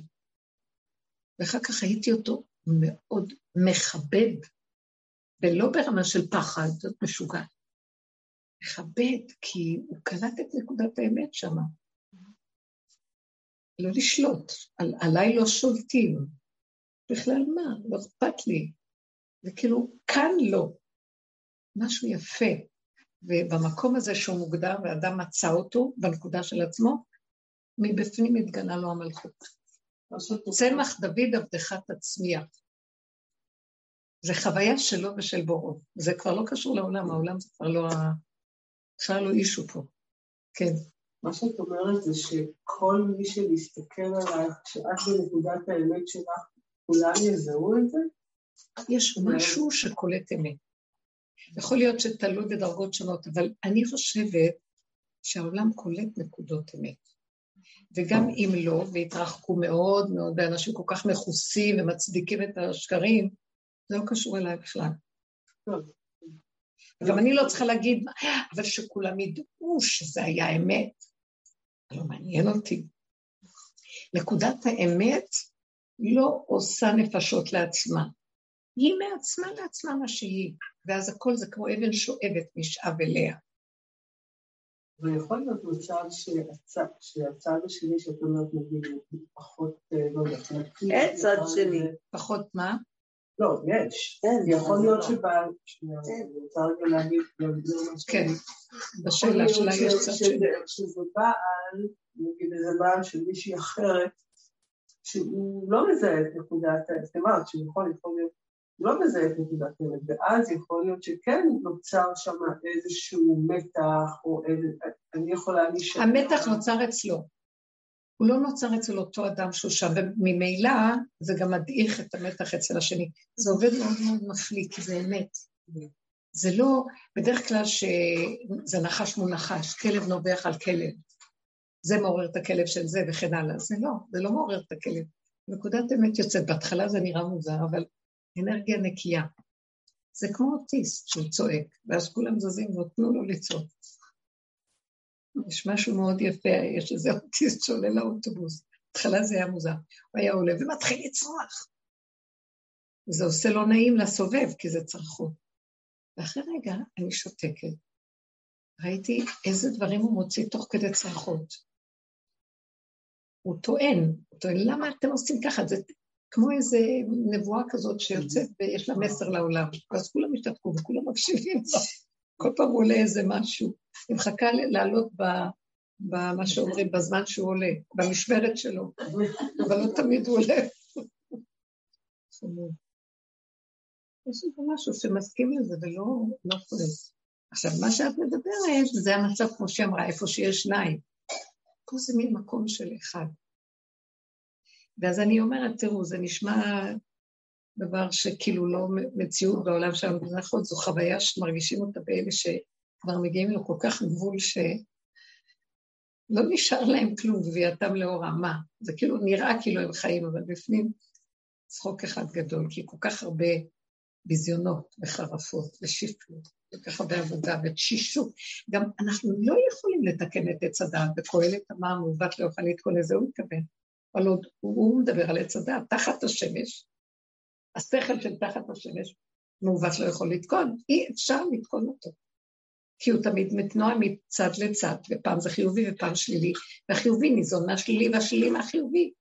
ואחר כך הייתי אותו מאוד מכבד, ולא ברמה של פחד, זאת משוגעת. מכבד, כי הוא קלט את נקודת האמת שמה. לא לשלוט, על, עליי לא שולטים. בכלל מה? לא אכפת לי. וכאילו, כאן לא. משהו יפה. ובמקום הזה שהוא מוגדר, ואדם מצא אותו בנקודה של עצמו, מבפנים התגלה לו המלכות. צמח דוד עבדך תצמיח. זה חוויה שלו ושל בורו. זה כבר לא קשור לעולם, העולם זה כבר לא ה... בכלל לא אישו פה. כן. מה שאת אומרת זה שכל מי שמסתכל עלייך, כשאת בנקודת האמת שלך, כולם יזהו את זה? יש משהו שקולט אמת. יכול להיות שתלוי בדרגות שונות, אבל אני חושבת שהעולם קולט נקודות אמת. וגם אם לא, והתרחקו מאוד מאוד, ואנשים כל כך מכוסים ומצדיקים את השקרים, זה לא קשור אליי בכלל. גם אני לא צריכה להגיד, אבל שכולם ידעו שזה היה אמת. לא מעניין אותי. נקודת האמת לא עושה נפשות לעצמה. היא מעצמה לעצמה מה שהיא, ואז הכל זה כמו אבן שואבת משאב אליה. ויכול להיות מצב שהצד, שהצד השני שאת אומרת, נגיד, פחות, אה, לא יודעת, אין צד שני. פחות מה? לא, יש. יכול להיות שבעל, רוצה רגע להגיד, כן, בשאלה שלה יש שני. שזה בעל, נגיד איזה בעל של מישהי אחרת, שהוא לא מזהה את נקודת, זאת אומרת, שיכול להיות לא מזהה את נקודת האמת, ואז יכול להיות שכן נוצר שם איזשהו מתח, או איזה, אני יכולה להשאר... המתח נוצר אצלו. הוא לא נוצר אצל אותו אדם שהוא שם, וממילא זה גם מדעיך את המתח אצל השני. זה עובד מאוד מאוד מפליא, כי זה אמת. זה לא, בדרך כלל שזה נחש מול נחש, כלב נובח על כלב. זה מעורר את הכלב של זה וכן הלאה. זה לא, זה לא מעורר את הכלב. נקודת אמת יוצאת, בהתחלה זה נראה מוזר, אבל אנרגיה נקייה. זה כמו אוטיסט שהוא צועק, ואז כולם זזים ותנו לו לצעוק. יש משהו מאוד יפה, יש איזה אוטיסט שעולה לאוטובוס. בהתחלה זה היה מוזר. הוא היה עולה ומתחיל לצרוח. וזה עושה לא נעים לסובב, כי זה צרחות. ואחרי רגע אני שותקת. ראיתי איזה דברים הוא מוציא תוך כדי צרחות. הוא טוען, הוא טוען, למה אתם עושים ככה? זה כמו איזה נבואה כזאת שיוצאת ויש לה מסר לעולם. ואז כולם השתתקו וכולם מקשיבים. כל פעם עולה איזה משהו. היא מחכה לעלות במה שאומרים, בזמן שהוא עולה, במשמרת שלו, אבל לא תמיד הוא עולה. יש איזה משהו שמסכים לזה ולא לא כועס. עכשיו, מה שאת מדברת, זה המצב, כמו שאמרה, איפה שיש שניים. פה זה מין מקום של אחד. ואז אני אומרת, תראו, זה נשמע דבר שכאילו לא מציאות בעולם שלנו, נכון, זו חוויה שמרגישים אותה באלה שכבר מגיעים לו כל כך גבול שלא נשאר להם כלום, גבייתם לאורה. מה? זה כאילו נראה כאילו הם חיים, אבל בפנים צחוק אחד גדול, כי כל כך הרבה ביזיונות וחרפות ושפלות, כל כך הרבה עבודה ותשישות. גם אנחנו לא יכולים לתקן את עץ הדעת, וקהלת אמר מעוות לא יוכל להתכונן לזה, הוא מתכוון. אבל עוד הוא מדבר על עץ הדעת, תחת השמש, השכל של תחת השמש, מעוות לא יכול לתקון, אי אפשר לתקון אותו. כי הוא תמיד מתנועה מצד לצד, ופעם זה חיובי ופעם שלילי, והחיובי ניזון מהשלילי והשלילי מהחיובי.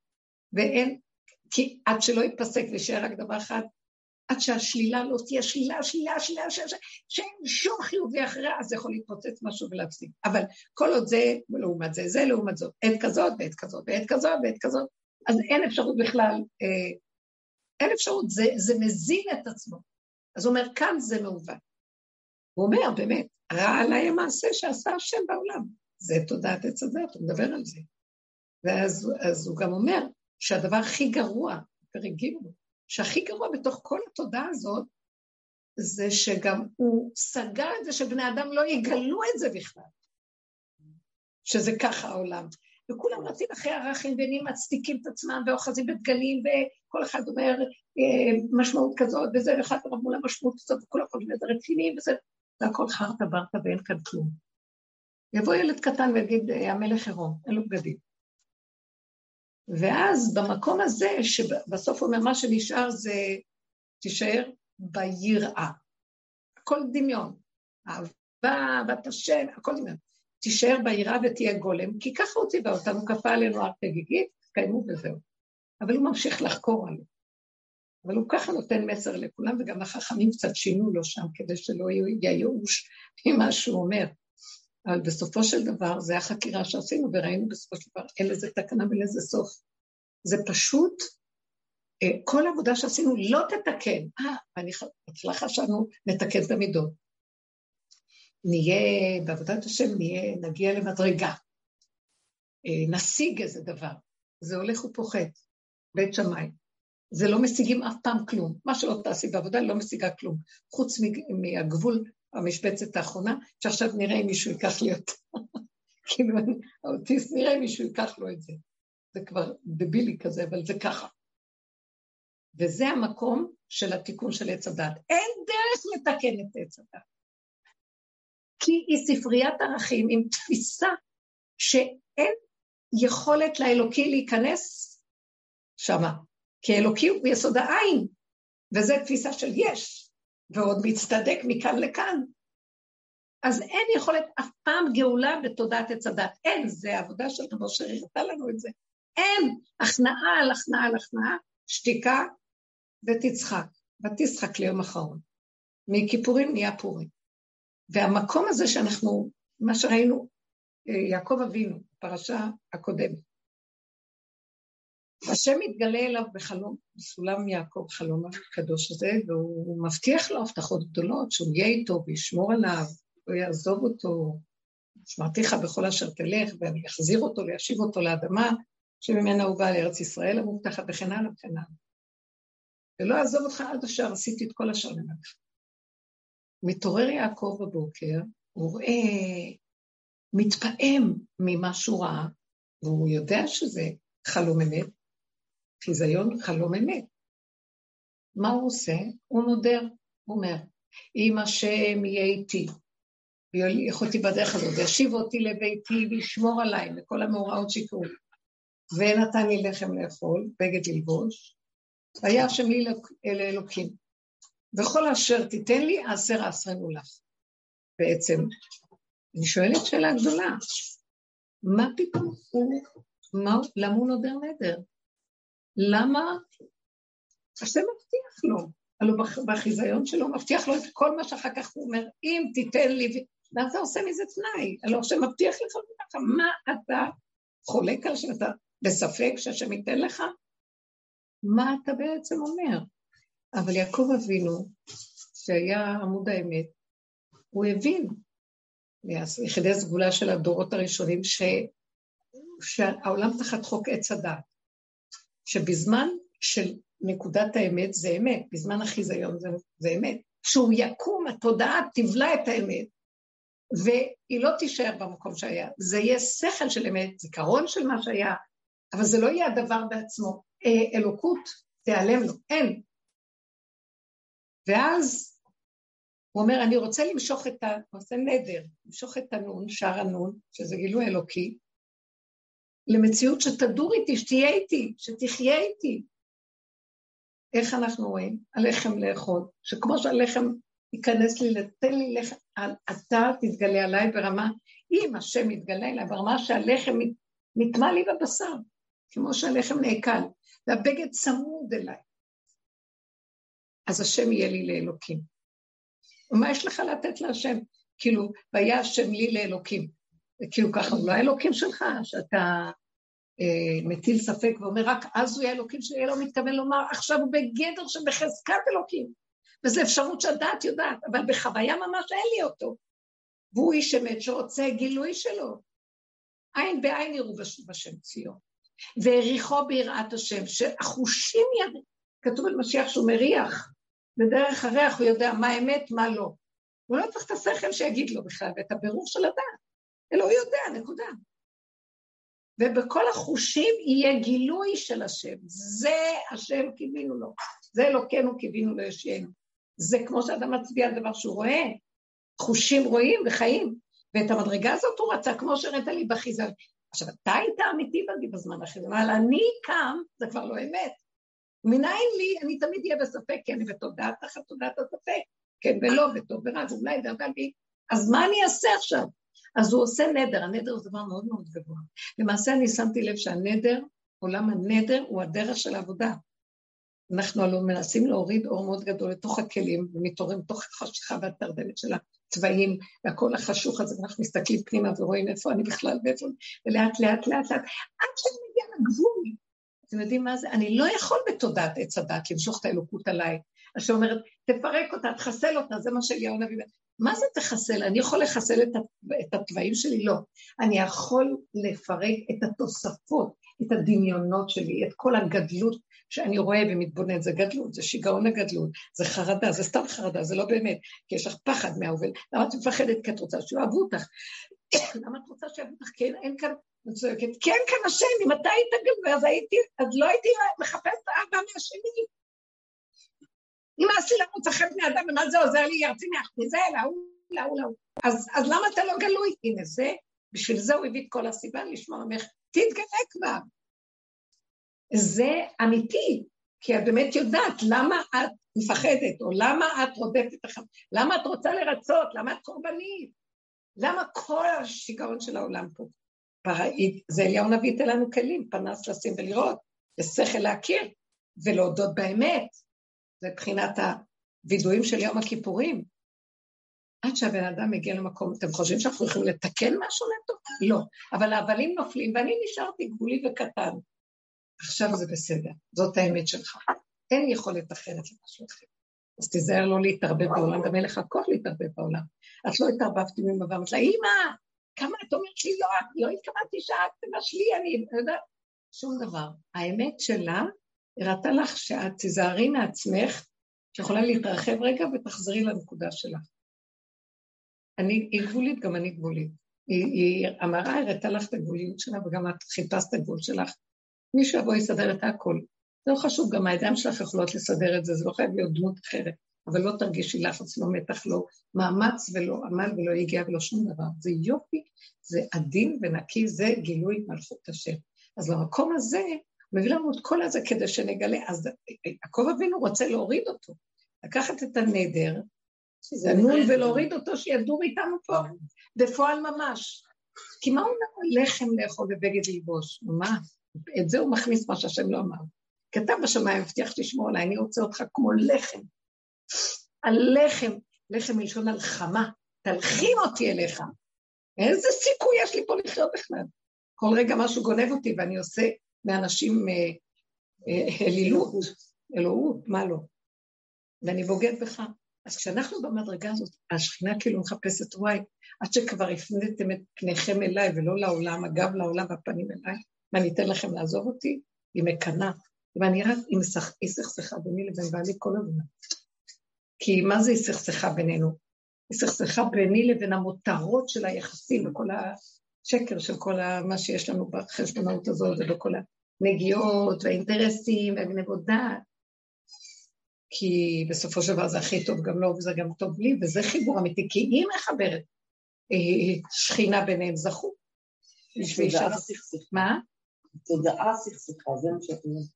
ואין, כי עד שלא ייפסק ויישאר רק דבר אחד, עד שהשלילה לא תהיה שלילה, שלילה, שלילה, שלילה, שאין שום חיובי אחריה, אז יכול להתפוצץ משהו ולהפסיק. אבל כל עוד זה לעומת זה, זה לעומת זאת, עת כזאת ועת כזאת ועת כזאת ועת כזאת, אז אין אפשרות בכלל, אה, אין אפשרות, זה, זה מזין את עצמו. אז הוא אומר, כאן זה מעוות. הוא אומר, באמת, רע עליי המעשה שעשה השם בעולם. זה תודעת עץ הדת, הוא מדבר על זה. ואז הוא גם אומר שהדבר הכי גרוע, פרק ג', שהכי גרוע בתוך כל התודעה הזאת, זה שגם הוא סגר את זה שבני אדם לא יגלו את זה בכלל, שזה ככה העולם. וכולם רצים אחרי ערכים מצדיקים את עצמם ואוחזים בדגלים וכל אחד אומר אה, משמעות כזאת וזה ואחד אומר מול המשמעות הזאת וכולם חושבים את זה רציניים וזה, והכל חרטה ברטה ואין כאן כלום. יבוא ילד קטן ויגיד אה, המלך עירום, אין לו בגדים. ואז במקום הזה, שבסוף הוא אומר, מה שנשאר זה, תישאר ביראה. הכל דמיון. אהבה, אהבת השם, הכל דמיון. תישאר ביראה ותהיה גולם, כי ככה הוא ציווה אותנו, כפה עלינו הר חגיגית, קיימו וזהו. אבל הוא ממשיך לחקור עליו. אבל הוא ככה נותן מסר לכולם, וגם החכמים קצת שינו לו שם, כדי שלא יהיה ייאוש ממה שהוא אומר. אבל בסופו של דבר, זו החקירה שעשינו, וראינו בסופו של דבר, אין לזה תקנה ואין סוף. זה פשוט, אה, כל עבודה שעשינו לא תתקן. אה, ואני, אצלה חשבנו, נתקן את המידות. נהיה, בעבודת השם נהיה, נגיע למדרגה, אה, נשיג איזה דבר. זה הולך ופוחת, בית שמאי. זה לא משיגים אף פעם כלום. מה שלא תעשי בעבודה לא משיגה כלום. חוץ מהגבול, המשבצת האחרונה, שעכשיו נראה אם מישהו ייקח לי אותה. כאילו, האוטיסט, נראה אם מישהו ייקח לו את זה. זה כבר דבילי כזה, אבל זה ככה. וזה המקום של התיקון של עץ הדת. אין דרך לתקן את עץ הדת. כי היא ספריית ערכים עם תפיסה שאין יכולת לאלוקי להיכנס שמה. כי אלוקי הוא ביסוד העין, וזו תפיסה של יש, ועוד מצטדק מכאן לכאן. אז אין יכולת אף פעם גאולה בתודעת עץ הדת. אין, זה העבודה של רבו שהראתה לנו את זה. אין, הכנעה על הכנעה על הכנעה, שתיקה ותצחק, ותשחק ליום אחרון. מכיפורים נהיה פורים. והמקום הזה שאנחנו, מה שראינו, אה, יעקב אבינו, פרשה הקודמת, השם מתגלה אליו בחלום, בסולם יעקב, חלום הקדוש הזה, והוא מבטיח לו הבטחות גדולות, שהוא יהיה איתו וישמור עליו, לא יעזוב אותו, שמרתיך בכל אשר תלך, ואני אחזיר אותו, וישיב אותו לאדמה, שממנה הוא בא לארץ ישראל המובטחת, וכן הלאה וכן הלאה. ולא אעזוב אותך עד אשר עשיתי את כל אשר למדך. מתעורר יעקב בבוקר, הוא רואה, מתפעם ממה שהוא ראה, והוא יודע שזה חלום אמת, חיזיון חלום אמת. מה הוא עושה? הוא נודר, הוא אומר, אם השם יהיה איתי, ויכולתי בדרך הזאת, וישיב אותי לביתי וישמור עליי מכל המאורעות שיקרו, ונתן לי לחם לאכול, בגד ללבוש, והיה השם לי לאלוקים. וכל אשר תיתן לי, אעשר אעשרנו לך. בעצם, אני שואלת שאלה גדולה, מה פתאום הוא, מה, למה הוא נודר נדר? למה השם מבטיח לו, הלוא בחיזיון שלו מבטיח לו את כל מה שאחר כך הוא אומר, אם תיתן לי, ואתה עושה מזה תנאי, הלוא השם מבטיח לך ככה, מה אתה חולק על שאתה בספק שהשם ייתן לך? מה אתה בעצם אומר? אבל יעקב אבינו, שהיה עמוד האמת, הוא הבין מיחידי סגולה של הדורות הראשונים, ש... שהעולם תחת חוק עץ הדת. שבזמן של נקודת האמת זה אמת, בזמן החיזיון זה, זה אמת. כשהוא יקום, התודעה תבלע את האמת, והיא לא תישאר במקום שהיה. זה יהיה שכל של אמת, זיכרון של מה שהיה, אבל זה לא יהיה הדבר בעצמו. אה, אלוקות תיעלם לו, אין. ואז הוא אומר, אני רוצה למשוך את ה... הוא עושה נדר, למשוך את הנון, שער הנון, שזה גילוי אלוקי, למציאות שתדור איתי, שתהיה איתי, שתחיה איתי. איך אנחנו רואים? הלחם לאכול, שכמו שהלחם ייכנס לי, תן לי לחם, אתה תתגלה עליי ברמה, אם השם יתגלה אליי ברמה שהלחם נטמע לי בבשר, כמו שהלחם נעקל, והבגד צמוד אליי. אז השם יהיה לי לאלוקים. ומה יש לך לתת להשם? כאילו, והיה השם לי לאלוקים. כאילו ככה, הוא לא האלוקים שלך, שאתה אה, מטיל ספק ואומר, רק אז הוא יהיה אלוקים שיהיה לו מתכוון לומר, עכשיו הוא בגדר שבחזקת אלוקים. וזו אפשרות שהדעת יודעת, אבל בחוויה ממש אין לי אותו. והוא איש אמת שרוצה גילוי שלו. עין בעין יראו בשם ציון. והעריכו ביראת השם, שהחושים יד... כתוב על משיח שהוא מריח, בדרך הריח הוא יודע מה אמת, מה לא. הוא לא צריך את השכל שיגיד לו בכלל, ואת הבירור של הדעת. אלא הוא יודע, נקודה. ובכל החושים יהיה גילוי של השם. זה השם קיווינו לו, זה אלוקינו קיווינו לו ישיינו. זה כמו שאדם מצביע על דבר שהוא רואה, חושים רואים וחיים. ואת המדרגה הזאת הוא רצה, כמו שהראית לי בחיזה. עכשיו, אתה היית אמיתי בזמן אחר, אבל אני קם, זה כבר לא אמת. מנין לי, אני תמיד אהיה בספק, כי אני בתודעת תחת תודעת הספק, כן ולא, וטוב ורע, ואולי דרגה לי. אז מה אני אעשה עכשיו? אז הוא עושה נדר, הנדר זה דבר מאוד מאוד גבוה. למעשה אני שמתי לב שהנדר, עולם הנדר הוא הדרך של העבודה. אנחנו הלוא מנסים להוריד אור מאוד גדול לתוך הכלים, ומתעוררים לתוך החשיכה והתרדמת של הצבעים, והכל החשוך הזה, ואנחנו מסתכלים פנימה ורואים איפה אני בכלל ואיפה, ולאט לאט לאט לאט, עד שאני מגיע לגבול. אתם יודעים מה זה? אני לא יכול בתודעת עץ הדת למשוך את האלוקות עליי. השם אומרת, תפרק אותה, תחסל אותה, זה מה שאליהו אומר. מה זה תחסל? אני יכול לחסל את, את התוואים שלי? לא. אני יכול לפרק את התוספות, את הדמיונות שלי, את כל הגדלות שאני רואה ומתבונן, זה גדלות, זה שיגעון הגדלות, זה חרדה, זה סתם חרדה, זה לא באמת, כי יש לך פחד מהאובל. למה את מפחדת? כי את רוצה שיאהבו אותך. למה את רוצה שיאהבו אותך? כי אין, אין כאן, אני צועקת, אין כאן השם, אם אתה היית גדול, אז הייתי, אז לא הייתי מחפש את האבא מהשני. נמאס לי לרוץ אחרי בני אדם, ומה זה עוזר לי? ירצי מאחורי זה, להוא, להוא, להוא. אז, אז למה אתה לא גלוי? הנה זה, בשביל זה הוא הביא את כל הסיבה לשמוע ממך, תתגלה כבר. זה אמיתי, כי את באמת יודעת למה את מפחדת, או למה את רודפת אחת, למה את רוצה לרצות, למה את קורבנית, למה כל השיגעון של העולם פה. זה אליהו נביא ייתן לנו כלים, פנס לשים ולראות, ושכל להכיר, ולהודות באמת. זה מבחינת הווידויים של יום הכיפורים. עד שהבן אדם מגיע למקום, אתם חושבים שאנחנו יכולים לתקן משהו לטוב? לא. אבל האבלים נופלים, ואני נשארתי גבולי וקטן. עכשיו זה בסדר, זאת האמת שלך. אין יכולת אחרת למשהו אחר. אז תיזהר לא להתערבב בעולם, גם אין לך כוח להתערבב בעולם. את לא התערבבת עם אמא ואמרת לה, אמא, כמה את אומרת לי לא, לא התכוונתי שאת תבשלי, אני לא יודעת, שום דבר. האמת שלה הראתה לך שאת תיזהרי מעצמך, שיכולה להתרחב רגע ותחזרי לנקודה שלך. אני, היא גבולית, גם אני גבולית. היא, היא המראה הראתה לך את הגבוליות שלה, וגם את חיפשת את הגבול שלך. מישהו יבוא יסדר את הכל. לא חשוב, גם הידיים שלך יכולות לסדר את זה, זה לא חייב להיות דמות אחרת. אבל לא תרגישי לחץ, לא מתח, לא מאמץ ולא עמל ולא הגיע ולא שום דבר. זה יופי, זה עדין ונקי, זה גילוי מלכות השם. אז במקום הזה, מביא לנו את כל הזה כדי שנגלה. אז יעקב אבינו רוצה להוריד אותו, לקחת את הנדר, לנון ולהוריד אותו, שידור איתנו פה, בפועל ממש. כי מה הוא אומר? לחם לאכול ובגד ללבוש? מה? את זה הוא מכניס מה שהשם לא אמר. כתב בשמיים, הבטיח שתשמור עליי, אני רוצה אותך כמו לחם. הלחם, לחם מלשון הלחמה, תלחים אותי אליך. איזה סיכוי יש לי פה לחיות בכלל? כל רגע משהו גונב אותי ואני עושה מאנשים אה, אה, אלילות, אלוהות, מה לא? ואני בוגד בך. אז כשאנחנו במדרגה הזאת, השכינה כאילו מחפשת וואי, עד שכבר הפניתם את פניכם אליי ולא לעולם, הגב לעולם והפנים אליי, מה, אני אתן לכם לעזוב אותי? היא מקנאה. ואני רק, היא סכסכה ביני לבין בעלי כל הזמן. כי מה זה היא סכסכה בינינו? היא סכסכה ביני לבין המותרות של היחסים וכל השקר של כל מה שיש לנו בחשבונאות הזאת ובכל הנגיעות והאינטרסים והגנבות דעת. כי בסופו של דבר זה הכי טוב גם לו וזה גם טוב לי, וזה חיבור אמיתי, כי היא מחברת שכינה ביניהם, זכו. התודעה סכסכה. מה? התודעה סכסכה, זה מה שאת אומרת.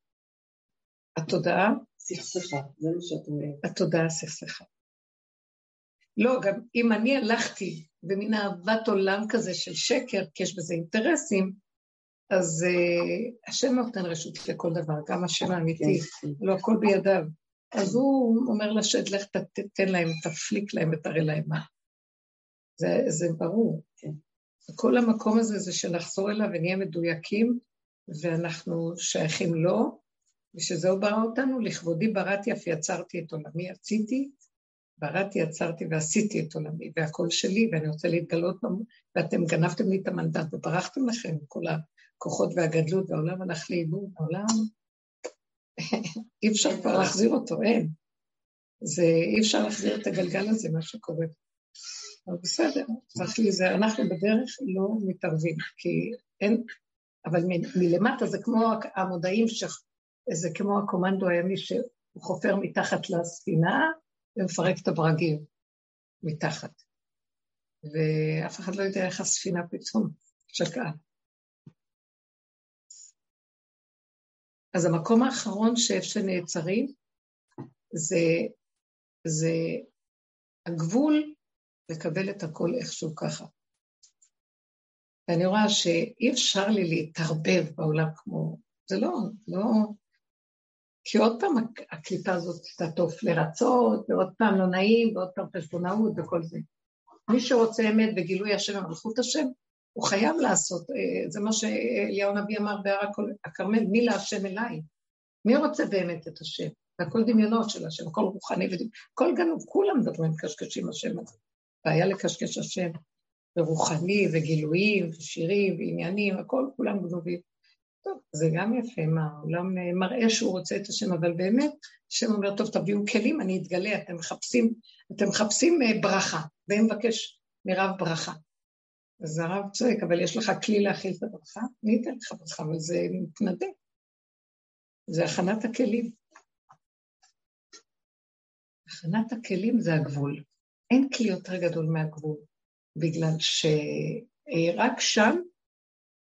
התודעה? סכסכה, זה מה שאת אומרת. התודעה סכסכה. לא, גם אם אני הלכתי במין אהבת עולם כזה של שקר, כי יש בזה אינטרסים, אז uh, השם נותן רשות לכל דבר, גם השם האמיתי, כן, כן. לא הכל בידיו. אז הוא אומר לשד, לך תתן להם, תפליק להם ותראה להם מה. זה, זה ברור. כן. כל המקום הזה זה שנחזור אליו ונהיה מדויקים, ואנחנו שייכים לו, ושזה הוא ברא אותנו, לכבודי בראתי אף יצרתי את עולמי, עשיתי, בראתי, יצרתי ועשיתי את עולמי, והכל שלי, ואני רוצה להתגלות, ואתם גנבתם לי את המנדט וברחתם לכם, כל הכוחות והגדלות, והעולם הלך לאיבוד, העולם, אי אפשר כבר להחזיר אותו, אין. זה, אי אפשר להחזיר את הגלגל הזה, מה שקורה. אבל בסדר, צריך להיזהר, אנחנו בדרך לא מתערבים, כי אין, אבל מ- מלמטה זה כמו המודעים, ש... זה כמו הקומנדו הימי שהוא חופר מתחת לספינה ומפרק את הברגים מתחת. ואף אחד לא יודע איך הספינה פתאום שקעה. אז המקום האחרון שאיפה שנעצרים זה, זה הגבול לקבל את הכל איכשהו ככה. ואני רואה שאי אפשר לי להתערבב בעולם כמו... זה לא, לא... כי עוד פעם הקליפה הזאת תעטוף לרצות, ועוד פעם לא נעים, ועוד פעם חשבונאות וכל זה. מי שרוצה אמת בגילוי השם ומלכות השם, הוא חייב לעשות, אה, זה מה שאליהו הנביא אמר בהר הכרמל, מי להשם אליי? מי רוצה באמת את השם? והכל דמיונות של השם, הכל רוחני ודמיון, הכל גנוב, כולם מדברים קשקשים השם הזה. בעיה לקשקש השם, ורוחני, וגילויים, ושירים, ועניינים, הכל, כולם גנובים. טוב, זה גם יפה, מה, העולם אה, מראה שהוא רוצה את השם, אבל באמת, השם אומר, טוב, תביאו כלים, אני אתגלה, אתם מחפשים, אתם מחפשים אה, ברכה, והם מבקש מרב ברכה. אז הרב צועק, אבל יש לך כלי להכיל את הברכה? אני אתן לך ברכה, אבל זה מתנדב. זה הכנת הכלים. הכנת הכלים זה הגבול. אין כלי יותר גדול מהגבול, בגלל שרק שם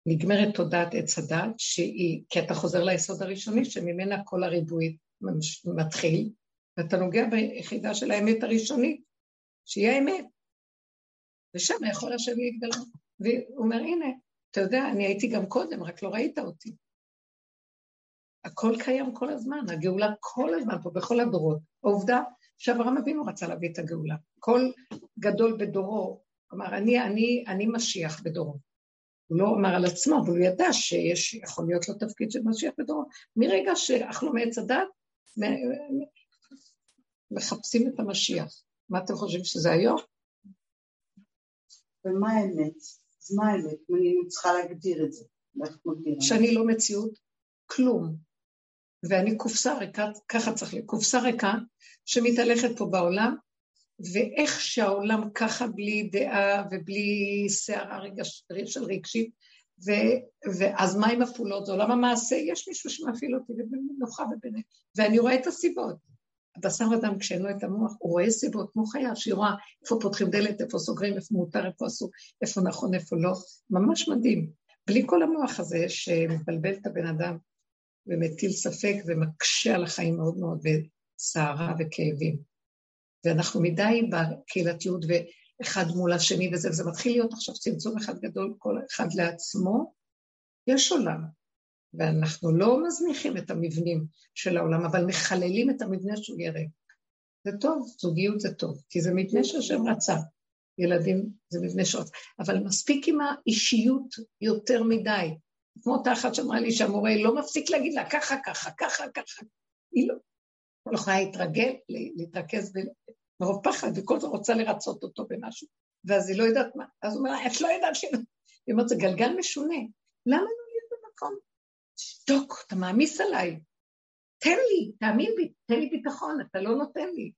נגמרת תודעת עץ הדת, שהיא, כי אתה חוזר ליסוד הראשוני, שממנה כל הריבוי מתחיל, ואתה נוגע ביחידה של האמת הראשונית, שהיא האמת. ושם יכול השם להתגלות. והוא אומר, הנה, אתה יודע, אני הייתי גם קודם, רק לא ראית אותי. הכל קיים כל הזמן, הגאולה כל הזמן פה, בכל הדורות. העובדה שאברהם אבינו רצה להביא את הגאולה. כל גדול בדורו אמר, אני, אני, אני משיח בדורו. הוא לא אמר על עצמו, אבל הוא ידע שיש, יכול להיות לו תפקיד של משיח בדורו. מרגע שאכלו מעץ הדת, מחפשים את המשיח. מה אתם חושבים שזה היום? ומה האמת? אז מה האמת? אני צריכה להגדיר את זה. שאני לא מציאות כלום. ואני קופסה ריקה, ככה צריך להיות, קופסה ריקה שמתהלכת פה בעולם, ואיך שהעולם ככה בלי דעה ובלי סערה רגש, של רגשית, ו, ואז מה עם הפעולות? זה עולם המעשה, יש מישהו שמפעיל אותי ובמנוחה וביניהם, ואני רואה את הסיבות. הבשר אדם כשאין לו את המוח, הוא רואה סיבות כמו חיה, שהיא רואה איפה פותחים דלת, איפה סוגרים, איפה מותר, איפה אסור, איפה נכון, איפה לא, ממש מדהים. בלי כל המוח הזה שמבלבל את הבן אדם ומטיל ספק ומקשה על החיים מאוד מאוד, וסערה וכאבים. ואנחנו מדי בקהילתיות ואחד מול השני וזה, וזה מתחיל להיות עכשיו צמצום אחד גדול, כל אחד לעצמו. יש עולם, ואנחנו לא מזניחים את המבנים של העולם, אבל מחללים את המבנה שהוא ירא. זה טוב, זוגיות זה טוב, כי זה מבנה שהשם רצה. ילדים זה מבנה שעות, אבל מספיק עם האישיות יותר מדי. כמו אותה אחת שאמרה לי שהמורה לא מפסיק להגיד לה ככה, ככה, ככה, ככה. היא לא, לא יכולה להתרגל, להתרכז מרוב פחד, וכל הזמן רוצה לרצות אותו במשהו. ואז היא לא יודעת מה. אז הוא אומר לה, את לא יודעת ש... היא אומרת, זה גלגל משונה. למה לא להיות במקום? שתוק, אתה מעמיס עליי. תן לי, תאמין בי, תן לי ביטחון, אתה לא נותן לי.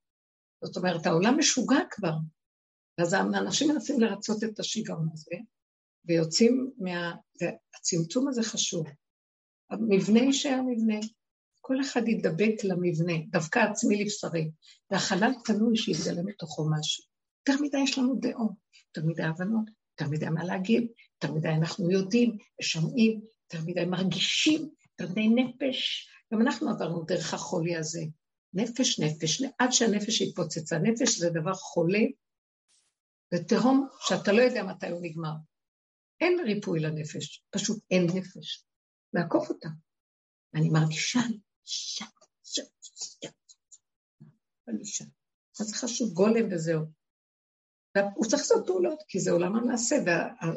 זאת אומרת, העולם משוגע כבר. ואז האנשים מנסים לרצות את השיגעון הזה, ויוצאים מה... והצמצום הזה חשוב. המבנה יישאר מבנה, כל אחד ידבק למבנה, דווקא עצמי לבשרי, והחלל פנוי שיתגלה מתוכו משהו. יותר מדי יש לנו דעות, יותר מדי הבנות, יותר מדי מה להגיד, יותר מדי אנחנו יודעים, שומעים, יותר מדי מרגישים, יותר מדי נפש. גם אנחנו עברנו דרך החולי הזה. נפש, נפש, עד שהנפש התפוצצה. נפש זה דבר חולה ותהום שאתה לא יודע מתי הוא נגמר. אין ריפוי לנפש, פשוט אין נפש. לעקוף אותה. ואני מרגישה, שם, שם, שם, אני שם. אז זה חשוב, גולם וזהו. הוא צריך לעשות פעולות, כי זה עולם המעשה, וה,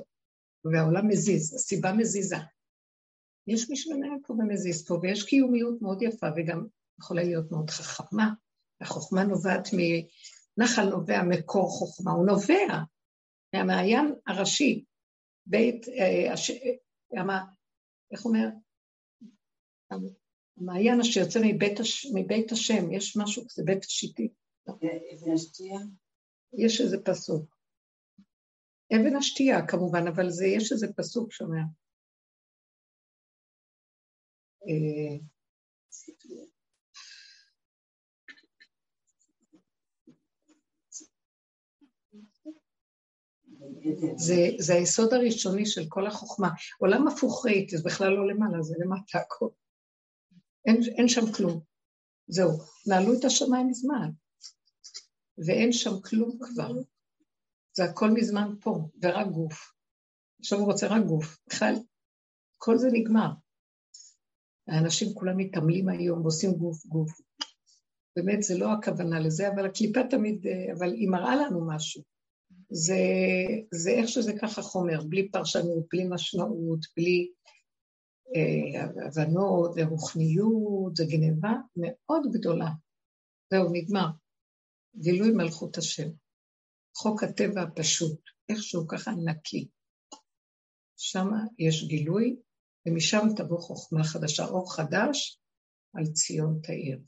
והעולם מזיז, הסיבה מזיזה. יש מי שמנהל פה ומזיז פה, ויש קיומיות מאוד יפה, וגם יכולה להיות מאוד חכמה. החוכמה נובעת מנחל נובע מקור חוכמה, הוא נובע מהמעיין הראשי, בית, אה, הש... אה, איך אומר? המעיין אשר יוצא מבית, הש... מבית השם, יש משהו, זה בית שיטי. אבן השתייה? יש איזה פסוק. אבן השתייה כמובן, אבל זה, יש איזה פסוק שאומר. אה, זה, זה היסוד הראשוני של כל החוכמה. עולם הפוך ראיתי, זה בכלל לא למעלה, זה למטה הכל. אין, אין שם כלום. זהו, נעלו את השמיים מזמן, ואין שם כלום כבר. זה הכל מזמן פה, ורק גוף. עכשיו הוא רוצה רק גוף. בכלל, כל זה נגמר. האנשים כולם מתעמלים היום ועושים גוף גוף. באמת, זה לא הכוונה לזה, אבל הקליפה תמיד, אבל היא מראה לנו משהו. זה, זה איך שזה ככה חומר, בלי פרשנות, בלי משמעות, בלי אה, הבנות ורוחניות, זה גניבה מאוד גדולה. זהו, נגמר. גילוי מלכות השם. חוק הטבע הפשוט, איכשהו ככה נקי. שם יש גילוי, ומשם תבוא חוכמה חדשה, אור חדש על ציון תאיר.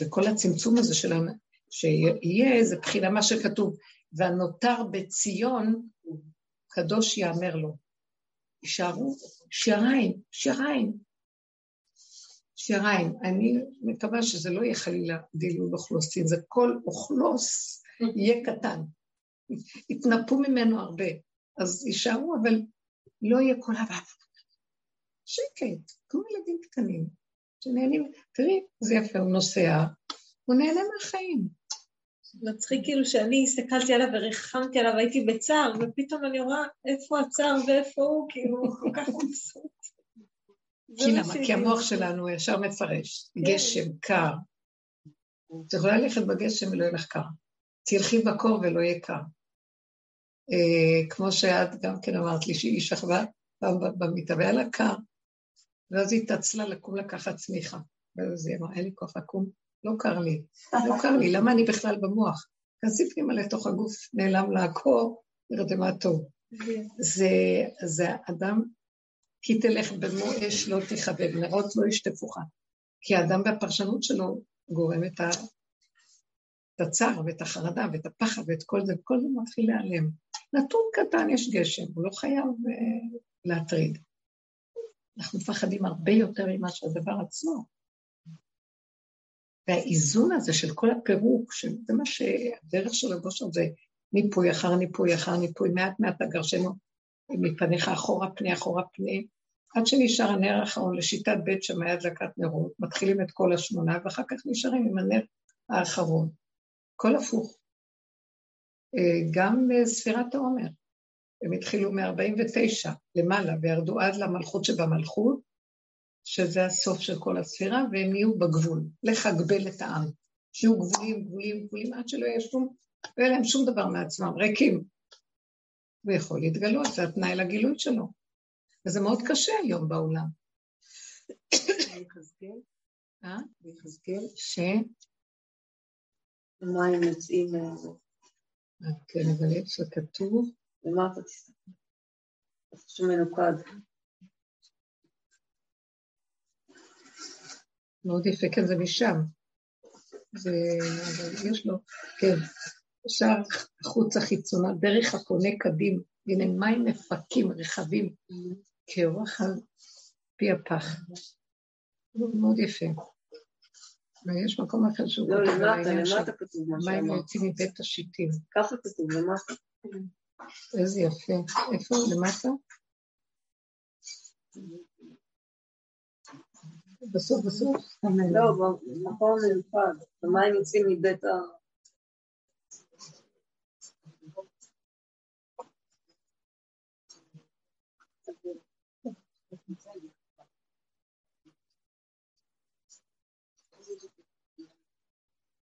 וכל הצמצום הזה שלנו, שיהיה איזה בחינה, מה שכתוב, והנותר בציון, קדוש יאמר לו. יישארו שיריים, שיריים, שיריים. אני מקווה שזה לא יהיה חלילה דילול אוכלוסין, זה כל אוכלוס יהיה קטן. יתנפו ממנו הרבה, אז יישארו, אבל לא יהיה כל הבא. שקט, כמו ילדים קטנים, שנהנים, תראי, זה יפה, הוא נוסע, הוא נהנה מהחיים. מצחיק כאילו שאני הסתכלתי עליו וריחמתי עליו, הייתי בצער, ופתאום אני רואה איפה הצער ואיפה הוא, כאילו, הוא כל כך מבסוט. כי למה? כי המוח שלנו ישר מפרש, כן. גשם, קר. את יכולה ללכת בגשם ולא יהיה לך קר. תלכי בקור ולא יהיה קר. אה, כמו שאת גם כן אמרת לי שהיא שכבה במיטה והיה לה קר, ואז היא התעצלה לקום לקחת צמיחה. ואז היא אמרה, אין לי כוח לקום, לא קר לי, לא קר לי, למה אני בכלל במוח? כנסי פנימה לתוך הגוף, נעלם לעקור, נרדמה טוב. זה, זה אדם, כי תלך במו אש לא תכבה, ונרות לא ישטפוך. כי האדם והפרשנות שלו גורם את, הצער ואת החרדה ואת הפחד ואת כל זה, וכל זה מתחיל להיעלם. נתון קטן, יש גשם, הוא לא חייב uh, להטריד. אנחנו מפחדים הרבה יותר ממה שהדבר עצמו. והאיזון הזה של כל הפירוק, שזה מה שהדרך של הגושר זה ניפוי אחר ניפוי אחר ניפוי, מעט מעט הגרשנו מפניך אחורה פני אחורה פני, עד שנשאר הנר האחרון לשיטת בית שמאי הדלקת נרות, מתחילים את כל השמונה ואחר כך נשארים עם הנר האחרון. הכל הפוך. אה, גם ספירת העומר, הם התחילו מ-49 למעלה וירדו עד למלכות שבמלכות, שזה הסוף של כל הספירה, והם יהיו בגבול, לחגבל את העם. שיהיו גבולים, גבולים, גבולים, עד שלא יהיה שום, לא יהיה להם שום דבר מעצמם, ריקים. הוא יכול להתגלות, זה התנאי לגילוי שלו. וזה מאוד קשה היום בעולם. ביחזקאל? אה? ביחזקאל? ש? מים יוצאים... כן, אבל איפה שכתוב? למטה תסתכל. איפה שמנוקד. מאוד יפה, כן, זה משם. זה, אבל יש לו, כן, שער החוצה חיצונה, דרך הפונה קדים, הנה מים מפקים, רחבים, כאורח על פי הפח. מאוד יפה. ויש מקום אחר שהוא לא, למטה, למטה כתוב מה שאמרת. מים יוצאים מבית השיטים. ככה כתוב, למטה. איזה יפה. איפה? למטה? בסוף בסוף? לא, במקום מיוחד. המים יוצאים מבית ה...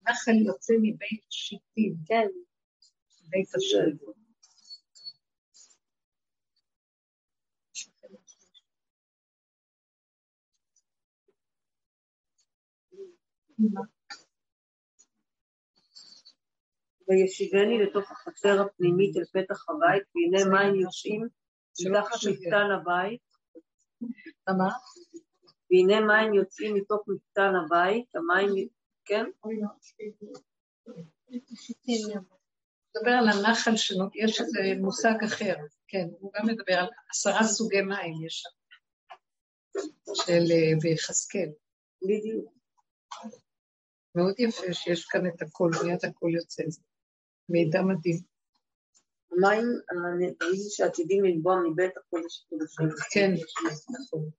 נחל יוצא מבית שיטים. כן. בית השם. וישיבני לתוך החצר הפנימית אל פתח הבית, והנה מים יושעים מתחת מפתן הבית. מה? והנה מים יוצאים מתוך מפתן הבית, המים, כן? מדבר על הנחל שלו, יש איזה מושג אחר, כן, הוא גם מדבר על עשרה סוגי מים יש שם, של אה, ביחזקאל. בדיוק. מאוד יפה שיש כאן את הכל, מיד הכל יוצא. מידע מדהים. המים הנטעים שעתידים לנבוע מבית הקודש הקודשים. כן, נכון.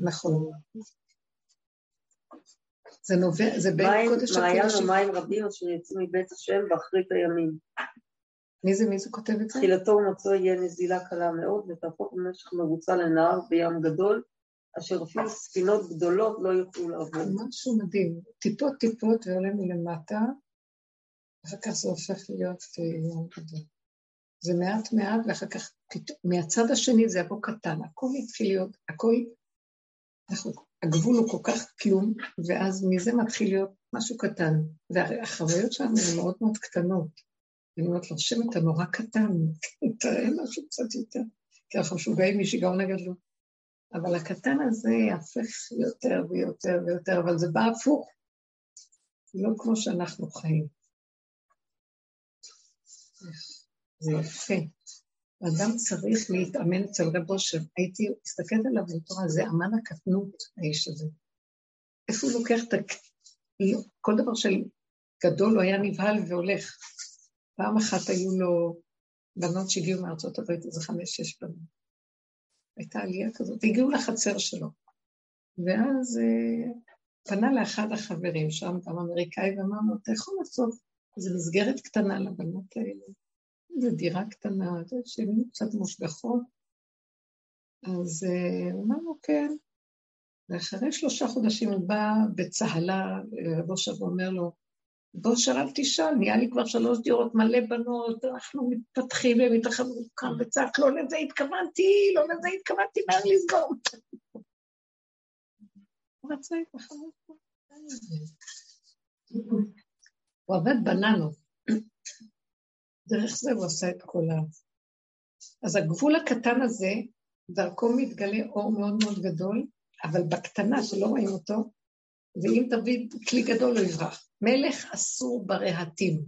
נכון. זה נובע, זה בית קודש הקודשים. מעיין ומים רבים אשר יצאו מבית השם באחרית הימים. מי זה, מי זה כותב את זה? תחילתו ומצוא יהיה נזילה קלה מאוד, ותהפוך במשך מבוצע לנהר בים גדול, אשר אפילו ספינות גדולות לא יוכלו לעבור. משהו מדהים, טיפות טיפות ועולה מלמטה, אחר כך זה הופך להיות אה, ים גדול. זה מעט מעט, ואחר כך מהצד השני זה יבוא קטן, הכל יתחיל להיות, הכל, אנחנו, הגבול הוא כל כך כלום, ואז מזה מתחיל להיות משהו קטן. והחוויות שלנו הן מאוד מאוד קטנות. אני אומרת לו, השם אתה נורא קטן, תראה משהו קצת יותר, כי אנחנו משוגעים משיגעון הגדלות. אבל הקטן הזה יהפך יותר ויותר ויותר, אבל זה בא הפוך. לא כמו שאנחנו חיים. זה יפה. אדם צריך להתאמן אצל רב אושר. הייתי מסתכלת עליו בתורה, זה אמן הקטנות, האיש הזה. איפה הוא לוקח את ה... כל דבר של גדול הוא היה נבהל והולך. פעם אחת היו לו בנות שהגיעו מארצות הברית, איזה חמש-שש בנות. הייתה עלייה כזאת, הגיעו לחצר שלו. ואז אה, פנה לאחד החברים שם, גם אמריקאי, ואמר לו, אתה יכול לעשות איזו מסגרת קטנה לבנות האלה, איזו דירה קטנה, שהן קצת מושגחות. אז אה, הוא אמר לו, כן. ואחרי שלושה חודשים הוא בא בצהלה, רבו שבו אומר לו, בוא שרב תשאל, נהיה לי כבר שלוש דירות, מלא בנות, אנחנו מתפתחים ומתרחבים, הוא קם וצעק, לא לזה התכוונתי, לא לזה התכוונתי, מה לסגור? הוא עבד בננו. דרך זה הוא עשה את כל ה... אז הגבול הקטן הזה, דרכו מתגלה אור מאוד מאוד גדול, אבל בקטנה שלא רואים אותו, ואם תביא כלי גדול הוא יברח. מלך אסור ברהטים.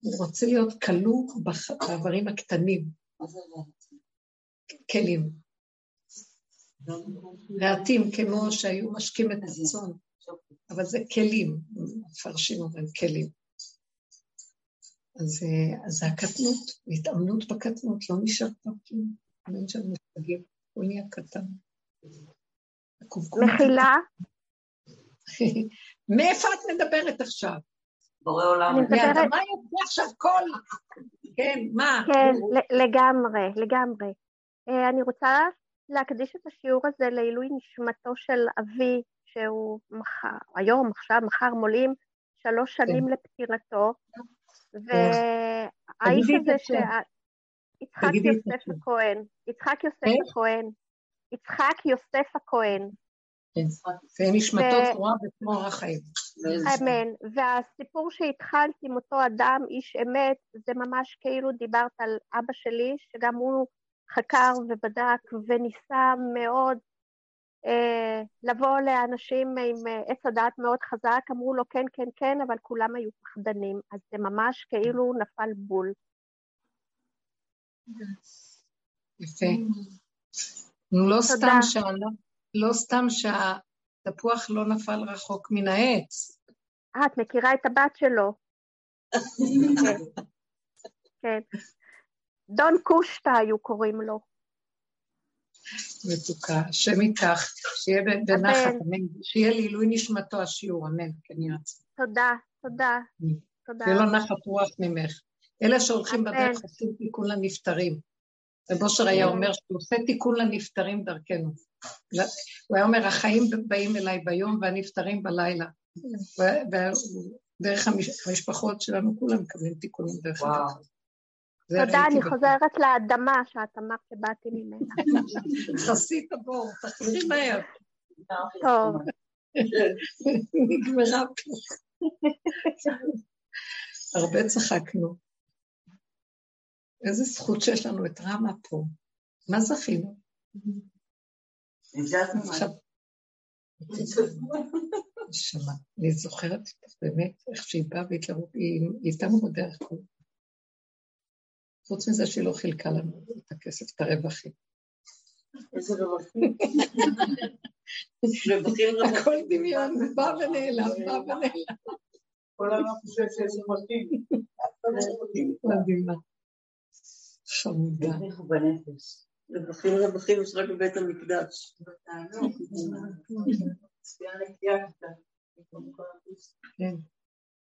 הוא רוצה להיות כלוא באיברים הקטנים. כלים. רהטים כמו שהיו משקים את הצאן, אבל זה כלים, מפרשים אומרים כלים. אז, זה הקטנות, התאמנות בקטנות, לא נשאר כלום. אין שם מפגים, הוא נהיה קטן. מחילה, מאיפה את מדברת עכשיו? בורא עולם. אני מדברת... יוצא עכשיו קול. כן, מה? כן, לגמרי, לגמרי. אה, אני רוצה להקדיש את השיעור הזה לעילוי נשמתו של אבי, שהוא מחר, היום, עכשיו, מחר מולים שלוש שנים כן. לפטירתו, והאיש הזה ש... יצחק יוסף הכהן, יצחק יוסף כן? הכהן, יצחק יוסף הכהן, תהיה נשמתו תורה וכמו החיים. אמן. והסיפור שהתחלת עם אותו אדם, איש אמת, זה ממש כאילו דיברת על אבא שלי, שגם הוא חקר ובדק וניסה מאוד אה, לבוא לאנשים עם אה, עץ הדעת מאוד חזק, אמרו לו כן, כן, כן, אבל כולם היו פחדנים, אז זה ממש כאילו נפל בול. יפה. לא סתם שאלה. לא סתם שהתפוח לא נפל רחוק מן העץ. אה, את מכירה את הבת שלו. כן. כן. דון קושטה היו קוראים לו. מתוקה, השם איתך, שיהיה בנחת, אמן, שיהיה לעילוי נשמתו השיעור, אמן, כן ירצה. תודה, תודה, תודה. שיהיה לו נחת רוח ממך. אלה שהולכים בדרך עושים תיקון לנפטרים. רב אושר היה אומר שהוא עושה תיקון לנפטרים דרכנו. הוא היה אומר, החיים באים אליי ביום והנפטרים בלילה. ודרך המשפחות שלנו כולם מקבלים תיקונים דרך אגב. תודה, אני חוזרת לאדמה שאת אמרת שבאתי ממנה. חסית הבור, תחזרי מהר. טוב. נגמרה פה. הרבה צחקנו. איזה זכות שיש לנו את רמה פה. מה זכינו? נשמה, אני זוכרת באמת איך שהיא באה והתלרות, היא איתנו בדרך כלל. חוץ מזה שהיא לא חילקה לנו את הכסף, את הרווחים. איזה רווחים? הכל דמיון, בא ונעלם, בא ונעלם. כל העולם חושב שיש רווחים. מדהימה. חמודה. רווחים רווחים יש רק בבית המקדש. כן.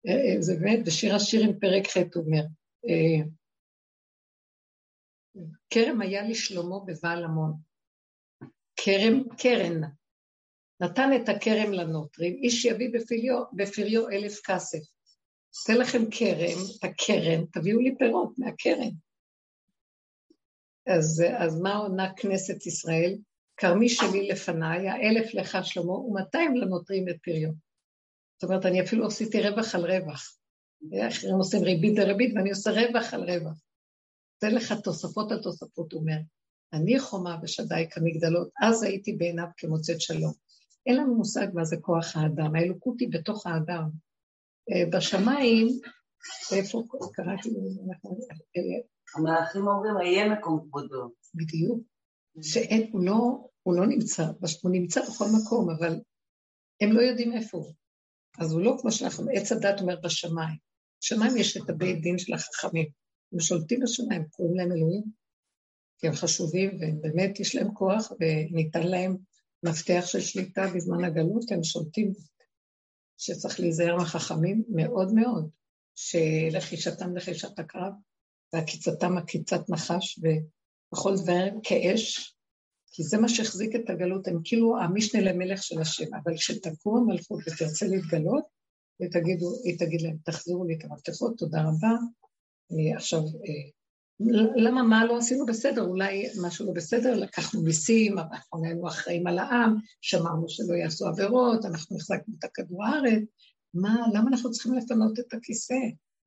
אה, אה, זה באמת, בשיר השירים פרק ח' אומר, אה, כרם היה לשלמה בבעל המון. כרם, קרן. נתן את הכרם לנוטרים, איש יביא בפריו, בפריו אלף כסף. אתן לכם כרם, את הכרם, תביאו לי פירות מהכרם. אז, אז מה עונה כנסת ישראל? כרמי שלי לפניי, האלף לך שלמה, ומאתיים לנותרים את פריון. זאת אומרת, אני אפילו עשיתי רווח על רווח. אחרים עושים ריבית דריבית, ואני עושה רווח על רווח. זה לך תוספות על תוספות, הוא אומר. אני חומה ושדי כמגדלות, אז הייתי בעיניו כמוצאת שלום. אין לנו מושג מה זה כוח האדם, האלוקות היא בתוך האדם. אה, בשמיים, איפה קראתי המלאכים אומרים, אהיה מקום כבודו. בדיוק. שאין, הוא לא, הוא לא נמצא, הוא נמצא בכל מקום, אבל הם לא יודעים איפה הוא. אז הוא לא כמו שאנחנו, עץ הדת אומר בשמיים. בשמיים יש את הבית דין של החכמים. הם שולטים בשמיים, קוראים להם אלוהים, כי הם חשובים, והם באמת יש להם כוח, וניתן להם מפתח של שליטה בזמן הגלות, הם שולטים. שצריך להיזהר מהחכמים מאוד מאוד, שלחישתם לחישת הקרב, ועקיצתם עקיצת נחש, ובכל דברים כאש, כי זה מה שהחזיק את הגלות, הם כאילו המשנה למלך של השם, אבל כשתקום המלכות ותרצה להתגלות, ותגידו, היא תגיד להם, תחזירו לי את המפתחות, תודה רבה, אני עכשיו, אה, למה, מה לא עשינו בסדר? אולי משהו לא בסדר, לקחנו מיסים, אנחנו היינו אחראים על העם, שמרנו שלא יעשו עבירות, אנחנו החזקנו את הכדור הארץ, מה, למה אנחנו צריכים לפנות את הכיסא?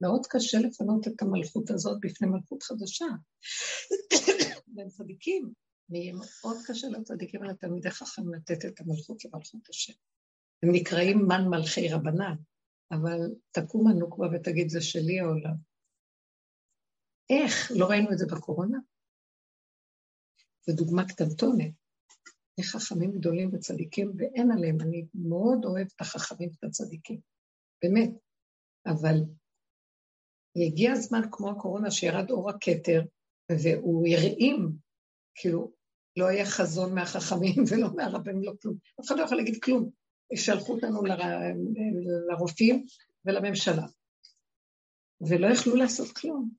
מאוד קשה לפנות את המלכות הזאת בפני מלכות חדשה. והם צדיקים, ויהיה מאוד קשה לצדיקים ולתלמידי חכם לתת את המלכות למלכות השם. הם נקראים מן מלכי רבנן, אבל תקום הנוקבה ותגיד, זה שלי העולם. איך? לא ראינו את זה בקורונה? זו דוגמה קטנטונת. איך חכמים גדולים וצדיקים, ואין עליהם, אני מאוד אוהבת את החכמים ואת הצדיקים, באמת. אבל הגיע הזמן כמו הקורונה שירד אור הכתר, והוא הרעים, כאילו, לא היה חזון מהחכמים ולא מהרבים, לא כלום. אף אחד לא יכול להגיד כלום. שלחו אותנו לר... לרופאים ולממשלה, ולא יכלו לעשות כלום.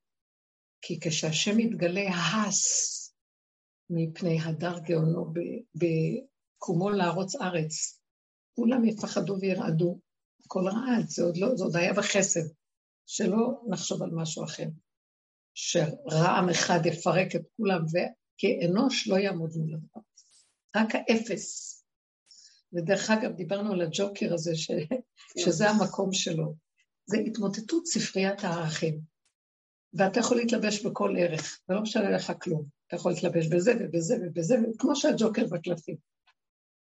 כי כשהשם מתגלה הס מפני הדר גאונו בקומו לארוץ ארץ, כולם יפחדו וירעדו. הכל רעד, זה עוד, לא, זה עוד היה בחסד. שלא נחשוב על משהו אחר. שרעם אחד יפרק את כולם, וכאנוש לא יעמוד מול הדבר. רק האפס. ודרך אגב, דיברנו על הג'וקר הזה, ש... שזה המקום שלו. זה התמוטטות ספריית הערכים. ואתה יכול להתלבש בכל ערך, ולא משנה לך כלום. אתה יכול להתלבש בזה ובזה ובזה, כמו שהג'וקר בקלפים.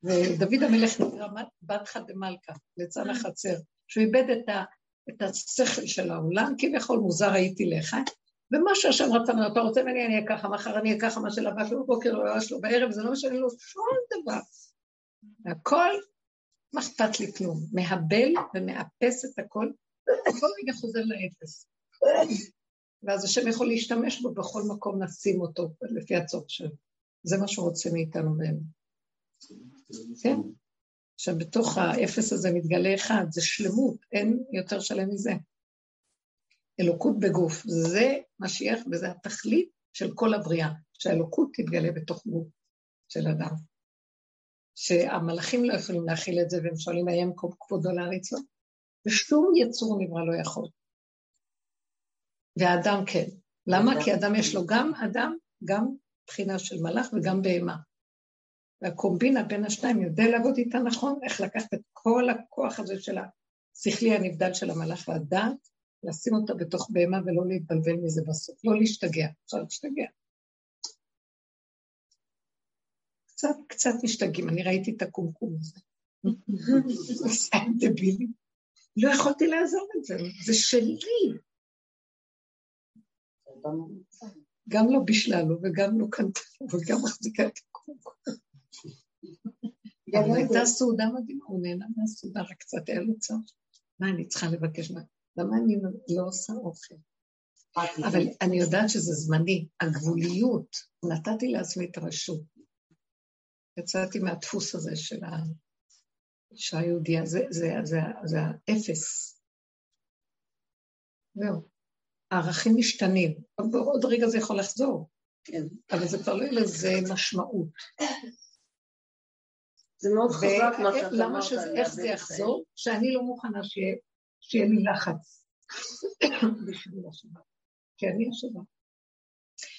ודוד המלך נקרא בת חד דמלכה, ליצן החצר, שהוא איבד את, ה, את השכל של העולם, כביכול מוזר הייתי לך, ומה שהשם רצה ממנו, אתה רוצה ממני, אני אהיה ככה, מחר אני אהיה ככה, מה שלבש לו בבוקר, לא יש לו בערב, זה לא משנה לו שום דבר. הכל, מה אכפת לי כלום? מהבל ומאפס את הכל, כל רגע חוזר לאפס. ואז השם יכול להשתמש בו בכל מקום, נשים אותו לפי הצורך שלו. זה מה שהוא רוצה מאיתנו באמת. כן? עכשיו, בתוך האפס הזה מתגלה אחד, זה שלמות, אין יותר שלם מזה. אלוקות בגוף, זה משיח וזה התכלית של כל הבריאה, שהאלוקות תתגלה בתוך גוף של אדם. שהמלאכים לא יכולים להכיל את זה, והם שואלים, מקום כבודו להריצו? ושום יצור נברא לא יכול. והאדם כן. למה? כי אדם יש לו גם אדם, גם בחינה של מלאך וגם בהמה. והקומבינה בין השניים יודע לעבוד איתה נכון, איך לקחת את כל הכוח הזה של השכלי הנבדל של המלאך והדעת, לשים אותה בתוך בהמה ולא להתבלבל מזה בסוף, לא להשתגע, אפשר להשתגע. קצת, קצת משתגעים, אני ראיתי את הקומקום הזה. זה דבילי. לא יכולתי לעזוב את זה, זה שלי. גם לא בישלה לו וגם לא קנתה לו וגם מחזיקה את הקומקום. אבל הייתה סעודה מדהימה, הוא נהנה מהסעודה, רק קצת היה לו צורך. מה אני צריכה לבקש? למה אני לא עושה אוכל? אבל אני יודעת שזה זמני, הגבוליות, נתתי לעצמי את הרשות. יצאתי מהדפוס הזה של האישה היהודייה, זה, זה, זה, זה האפס. זהו. הערכים משתנים. עוד רגע זה יכול לחזור, כן. אבל זה כבר לא יהיה לזה משמעות. זה מאוד חזק מה שאתה אמרת. למה שזה, איך זה יחזור? שאני לא מוכנה שיהיה לי לחץ בשביל השבת. כי אני השבת.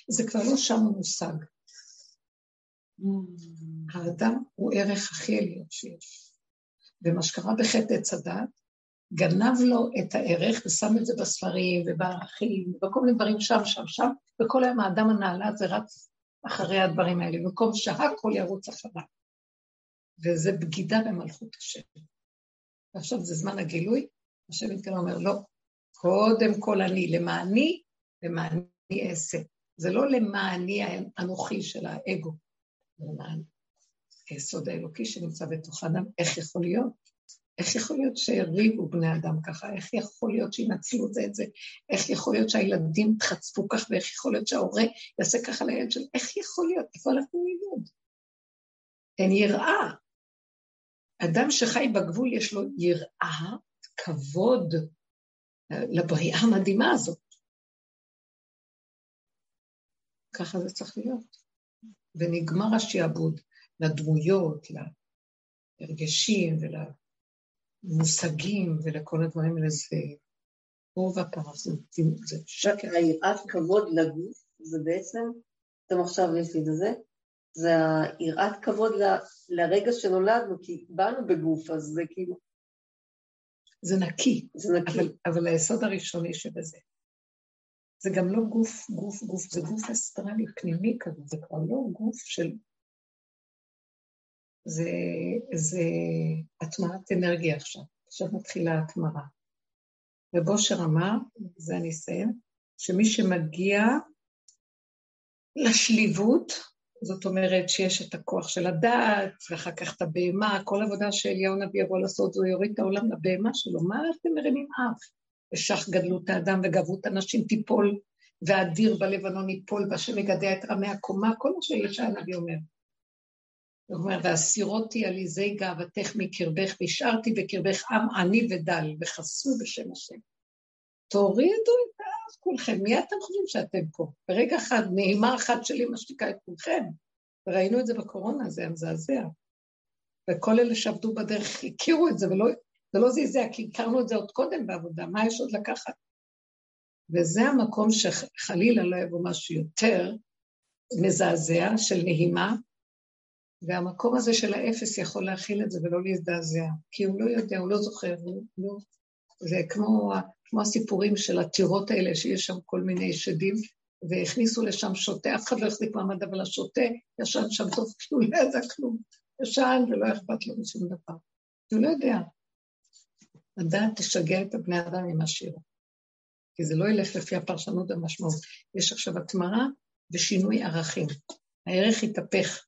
זה כבר לא שם המושג. האדם הוא ערך הכי עליון שיש. ומה שקרה בחטא עץ הדת, גנב לו את הערך ושם את זה בספרים ובערכים ובכל מיני דברים שם, שם, שם, וכל היום האדם הנעלה הזה רץ אחרי הדברים האלה, במקום שהכל ירוץ אחריו. וזה בגידה במלכות השם. ועכשיו זה זמן הגילוי, השם מתגלה אומר, לא, קודם כל אני, למעני, למעני אעשה. זה לא למעני האנוכי של האגו, למען היסוד האלוקי שנמצא בתוך האדם, איך יכול להיות? איך יכול להיות שיריבו בני אדם ככה? איך יכול להיות שינצלו זה את זה? איך יכול להיות שהילדים יתחצפו כך? ואיך יכול להיות שההורה יעשה ככה לילד שלו? איך יכול להיות? איפה אנחנו נלמוד? אין יראה. אדם שחי בגבול יש לו יראה, כבוד לבריאה המדהימה הזאת. ככה זה צריך להיות. ונגמר השעבוד לדמויות, להרגשים ול... למושגים ולכל הדברים האלה, זה רוב הפרח, זה, זה שקר. היראת כבוד לגוף, זה בעצם, אתם עכשיו יש לי את זה, זה היראת כבוד ל, לרגע שנולדנו, כי באנו בגוף, אז זה כאילו... זה נקי. זה נקי. אבל, אבל היסוד הראשוני שבזה. זה גם לא גוף, גוף, גוף, זה גוף אסטרלי פנימי כזה, זה כבר לא גוף של זה, זה הטמעת אנרגיה עכשיו. עכשיו מתחילה ההטמרה. ובושר אמר, זה אני אסיים, שמי שמגיע לשליבות, זאת אומרת שיש את הכוח של הדעת, ואחר כך את הבהמה, כל עבודה שאליהו הנביא יבוא לעשות, זה יוריד את העולם לבהמה שלו. מה אתם מרימים אף? ושך גדלות האדם וגבות הנשים תיפול, והאדיר בלבנון ייפול, והשם יגדע את רמי הקומה, כל מה שאלישע הנביא אומר. הוא אומר, והסירותי עליזי גאוותך מקרבך, והשארתי בקרבך עם עני ודל, וחסו בשם השם. תורידו את כולכם, מי אתם חושבים שאתם פה? ברגע אחד, נעימה אחת שלי משתיקה את כולכם. וראינו את זה בקורונה, זה היה מזעזע. וכל אלה שעבדו בדרך הכירו את זה, ולא, זה לא זעזע, כי הכרנו את זה עוד קודם בעבודה, מה יש עוד לקחת? וזה המקום שחלילה לא יבוא משהו יותר מזעזע של נהימה, והמקום הזה של האפס יכול להכיל את זה ולא להזדעזע, כי הוא לא יודע, הוא לא זוכר, הוא לא... זה כמו, כמו הסיפורים של הטירות האלה, שיש שם כל מיני שדים, והכניסו לשם שוטה, אף אחד לא החזיק מעמד, אבל השוטה ישן שם טוב, הוא לא ידע כלום. ישן ולא אכפת לו משום דבר. הוא לא יודע. הדעת תשגע את הבני אדם עם השיר. כי זה לא ילך לפי הפרשנות המשמעות. יש עכשיו התמרה ושינוי ערכים. הערך יתהפך.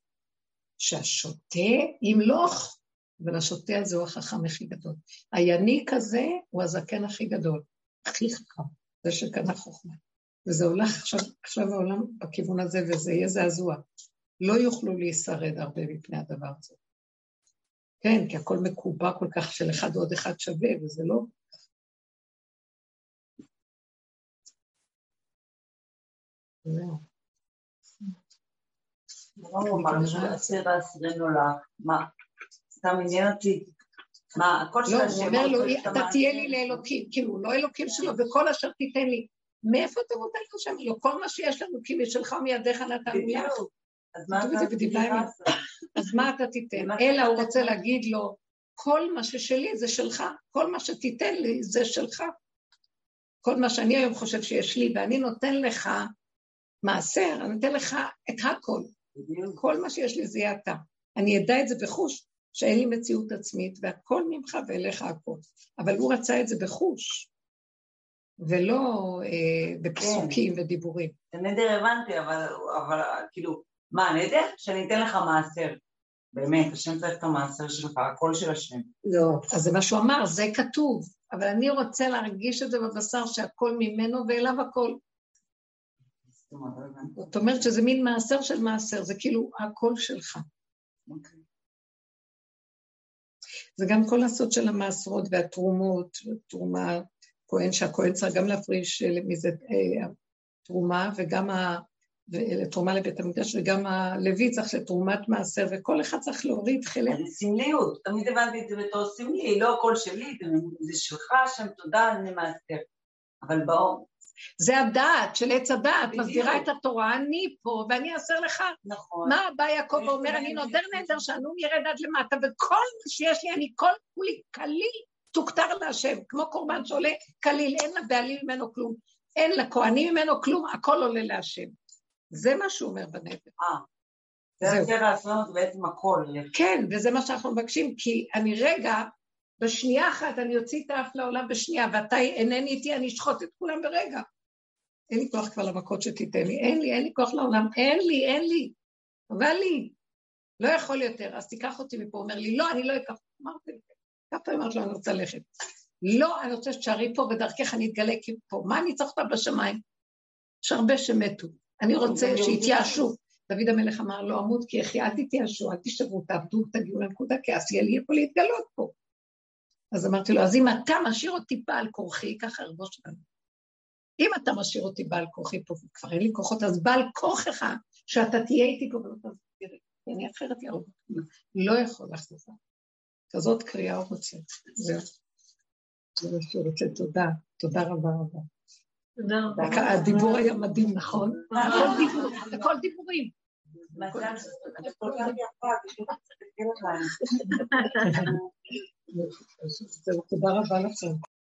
שהשוטה ימלוך, אבל השוטה הזה הוא החכם הכי גדול. היניק הזה הוא הזקן הכי גדול, הכי חכם, זה שקנה חוכמה. וזה הולך עכשיו, עכשיו העולם בכיוון הזה, וזה יהיה זעזוע. לא יוכלו להישרד הרבה מפני הדבר הזה. כן, כי הכל מקובע כל כך של אחד ועוד אחד שווה, וזה לא... זהו. לא אסיר ואסירנו לך, מה? סתם עניין אותי. מה, הכל של לא, השם. הוא אומר לו, אתה תהיה לי לאלוקים, כאילו, לא אלוקים שלו, וכל אשר תיתן לי. מאיפה אתה נותן לו שם? לא, כל מה שיש לנו, כאילו, שלך מידיך נתנו לך. מה אתה אז מה אתה תיתן? אלא הוא רוצה להגיד לו, כל מה ששלי זה שלך, כל מה שתיתן לי זה שלך. כל מה שאני היום חושב שיש לי, ואני נותן לך מעשר, אני נותן לך את הכל. כל מה שיש לי זה יהיה אתה. אני אדע את זה בחוש, שאין לי מציאות עצמית, והכל ממך ואליך הכל. אבל הוא רצה את זה בחוש, ולא אה, בפסוקים כן. ודיבורים. את הנדר הבנתי, אבל, אבל כאילו, מה, הנדר? שאני אתן לך מעשר. באמת, השם צריך את המעשר שלך, הקול של השם. לא, אז זה מה שהוא אמר, זה כתוב. אבל אני רוצה להרגיש את זה בבשר שהכל ממנו ואליו הכל. זאת אומרת שזה מין מעשר של מעשר, זה כאילו הקול שלך. אוקיי. זה גם כל הסוד של המעשרות והתרומות, תרומה, כהן שהכהן צריך גם להפריש אה, מזה אה, תרומה וגם ה... תרומה לבית המקדש, וגם הלוי צריך לתרומת מעשר, וכל אחד צריך להוריד חלק. זה סמליות, תמיד הבנתי את זה בתור סמלי, לא הכל שלי, זה שלך, שם תודה, אני מעשר. אבל באור, זה הדעת של עץ הדעת. מסבירה את התורה, אני פה ואני אעשה לך. נכון. מה בא יעקב ואומר, אני נודר. נדר שהנום ירד עד למטה, וכל מה שיש לי, אני כל כולי כליל תוכתר להשם, כמו קורבן שעולה כליל, אין לבעלים ממנו כלום, אין לכהנים ממנו כלום, הכל עולה להשם. זה מה שהוא אומר בנדר. אה. זה הסוף, זה בעצם הכל. כן, וזה מה שאנחנו מבקשים, כי אני רגע, בשנייה אחת אני אוציא את האף לעולם בשנייה, ואתה אינני איתי, אני אשחוט את כולם ברגע. אין לי כוח כבר למכות שתיתן לי, אין לי, אין לי כוח לעולם, אין לי, אין לי. אבל לי, לא יכול יותר, אז תיקח אותי מפה. אומר לי, לא, אני לא אקח. אמרתי לו, כמה פעמים אמרתי לו, אני רוצה ללכת. לא, אני רוצה שתשארי פה, ודרכך אני אתגלה פה. מה אני צריך אותה בשמיים? יש הרבה שמתו. אני רוצה שיתייאשו. דוד המלך אמר, לא אמות כי אחי, אל תתייאשו, אל תשתברו, תעבדו, תגיעו לנקודה, כי אז יהיה לי איפה להתגלות פה. אז אמרתי לו, אז אם אתה משאיר אותי בעל כורחי, ככה ארגוש לנו. אם אתה משאיר אותי בעל כורחי פה, וכבר אין לי כוחות, אז בעל כורחך, שאתה תהיה איתי פה ולא תסבירי, כי אני אחרת אותי. לא יכול לחזור. כזאת קריאה הוא רוצה. זהו. זה מה שהוא רוצה, תודה. תודה רבה רבה. תודה רבה. הדיבור היה מדהים, נכון? הכל דיבורים. מזל שזה כל כך יפה, פשוט תסתכל עליי. תודה רבה לכם.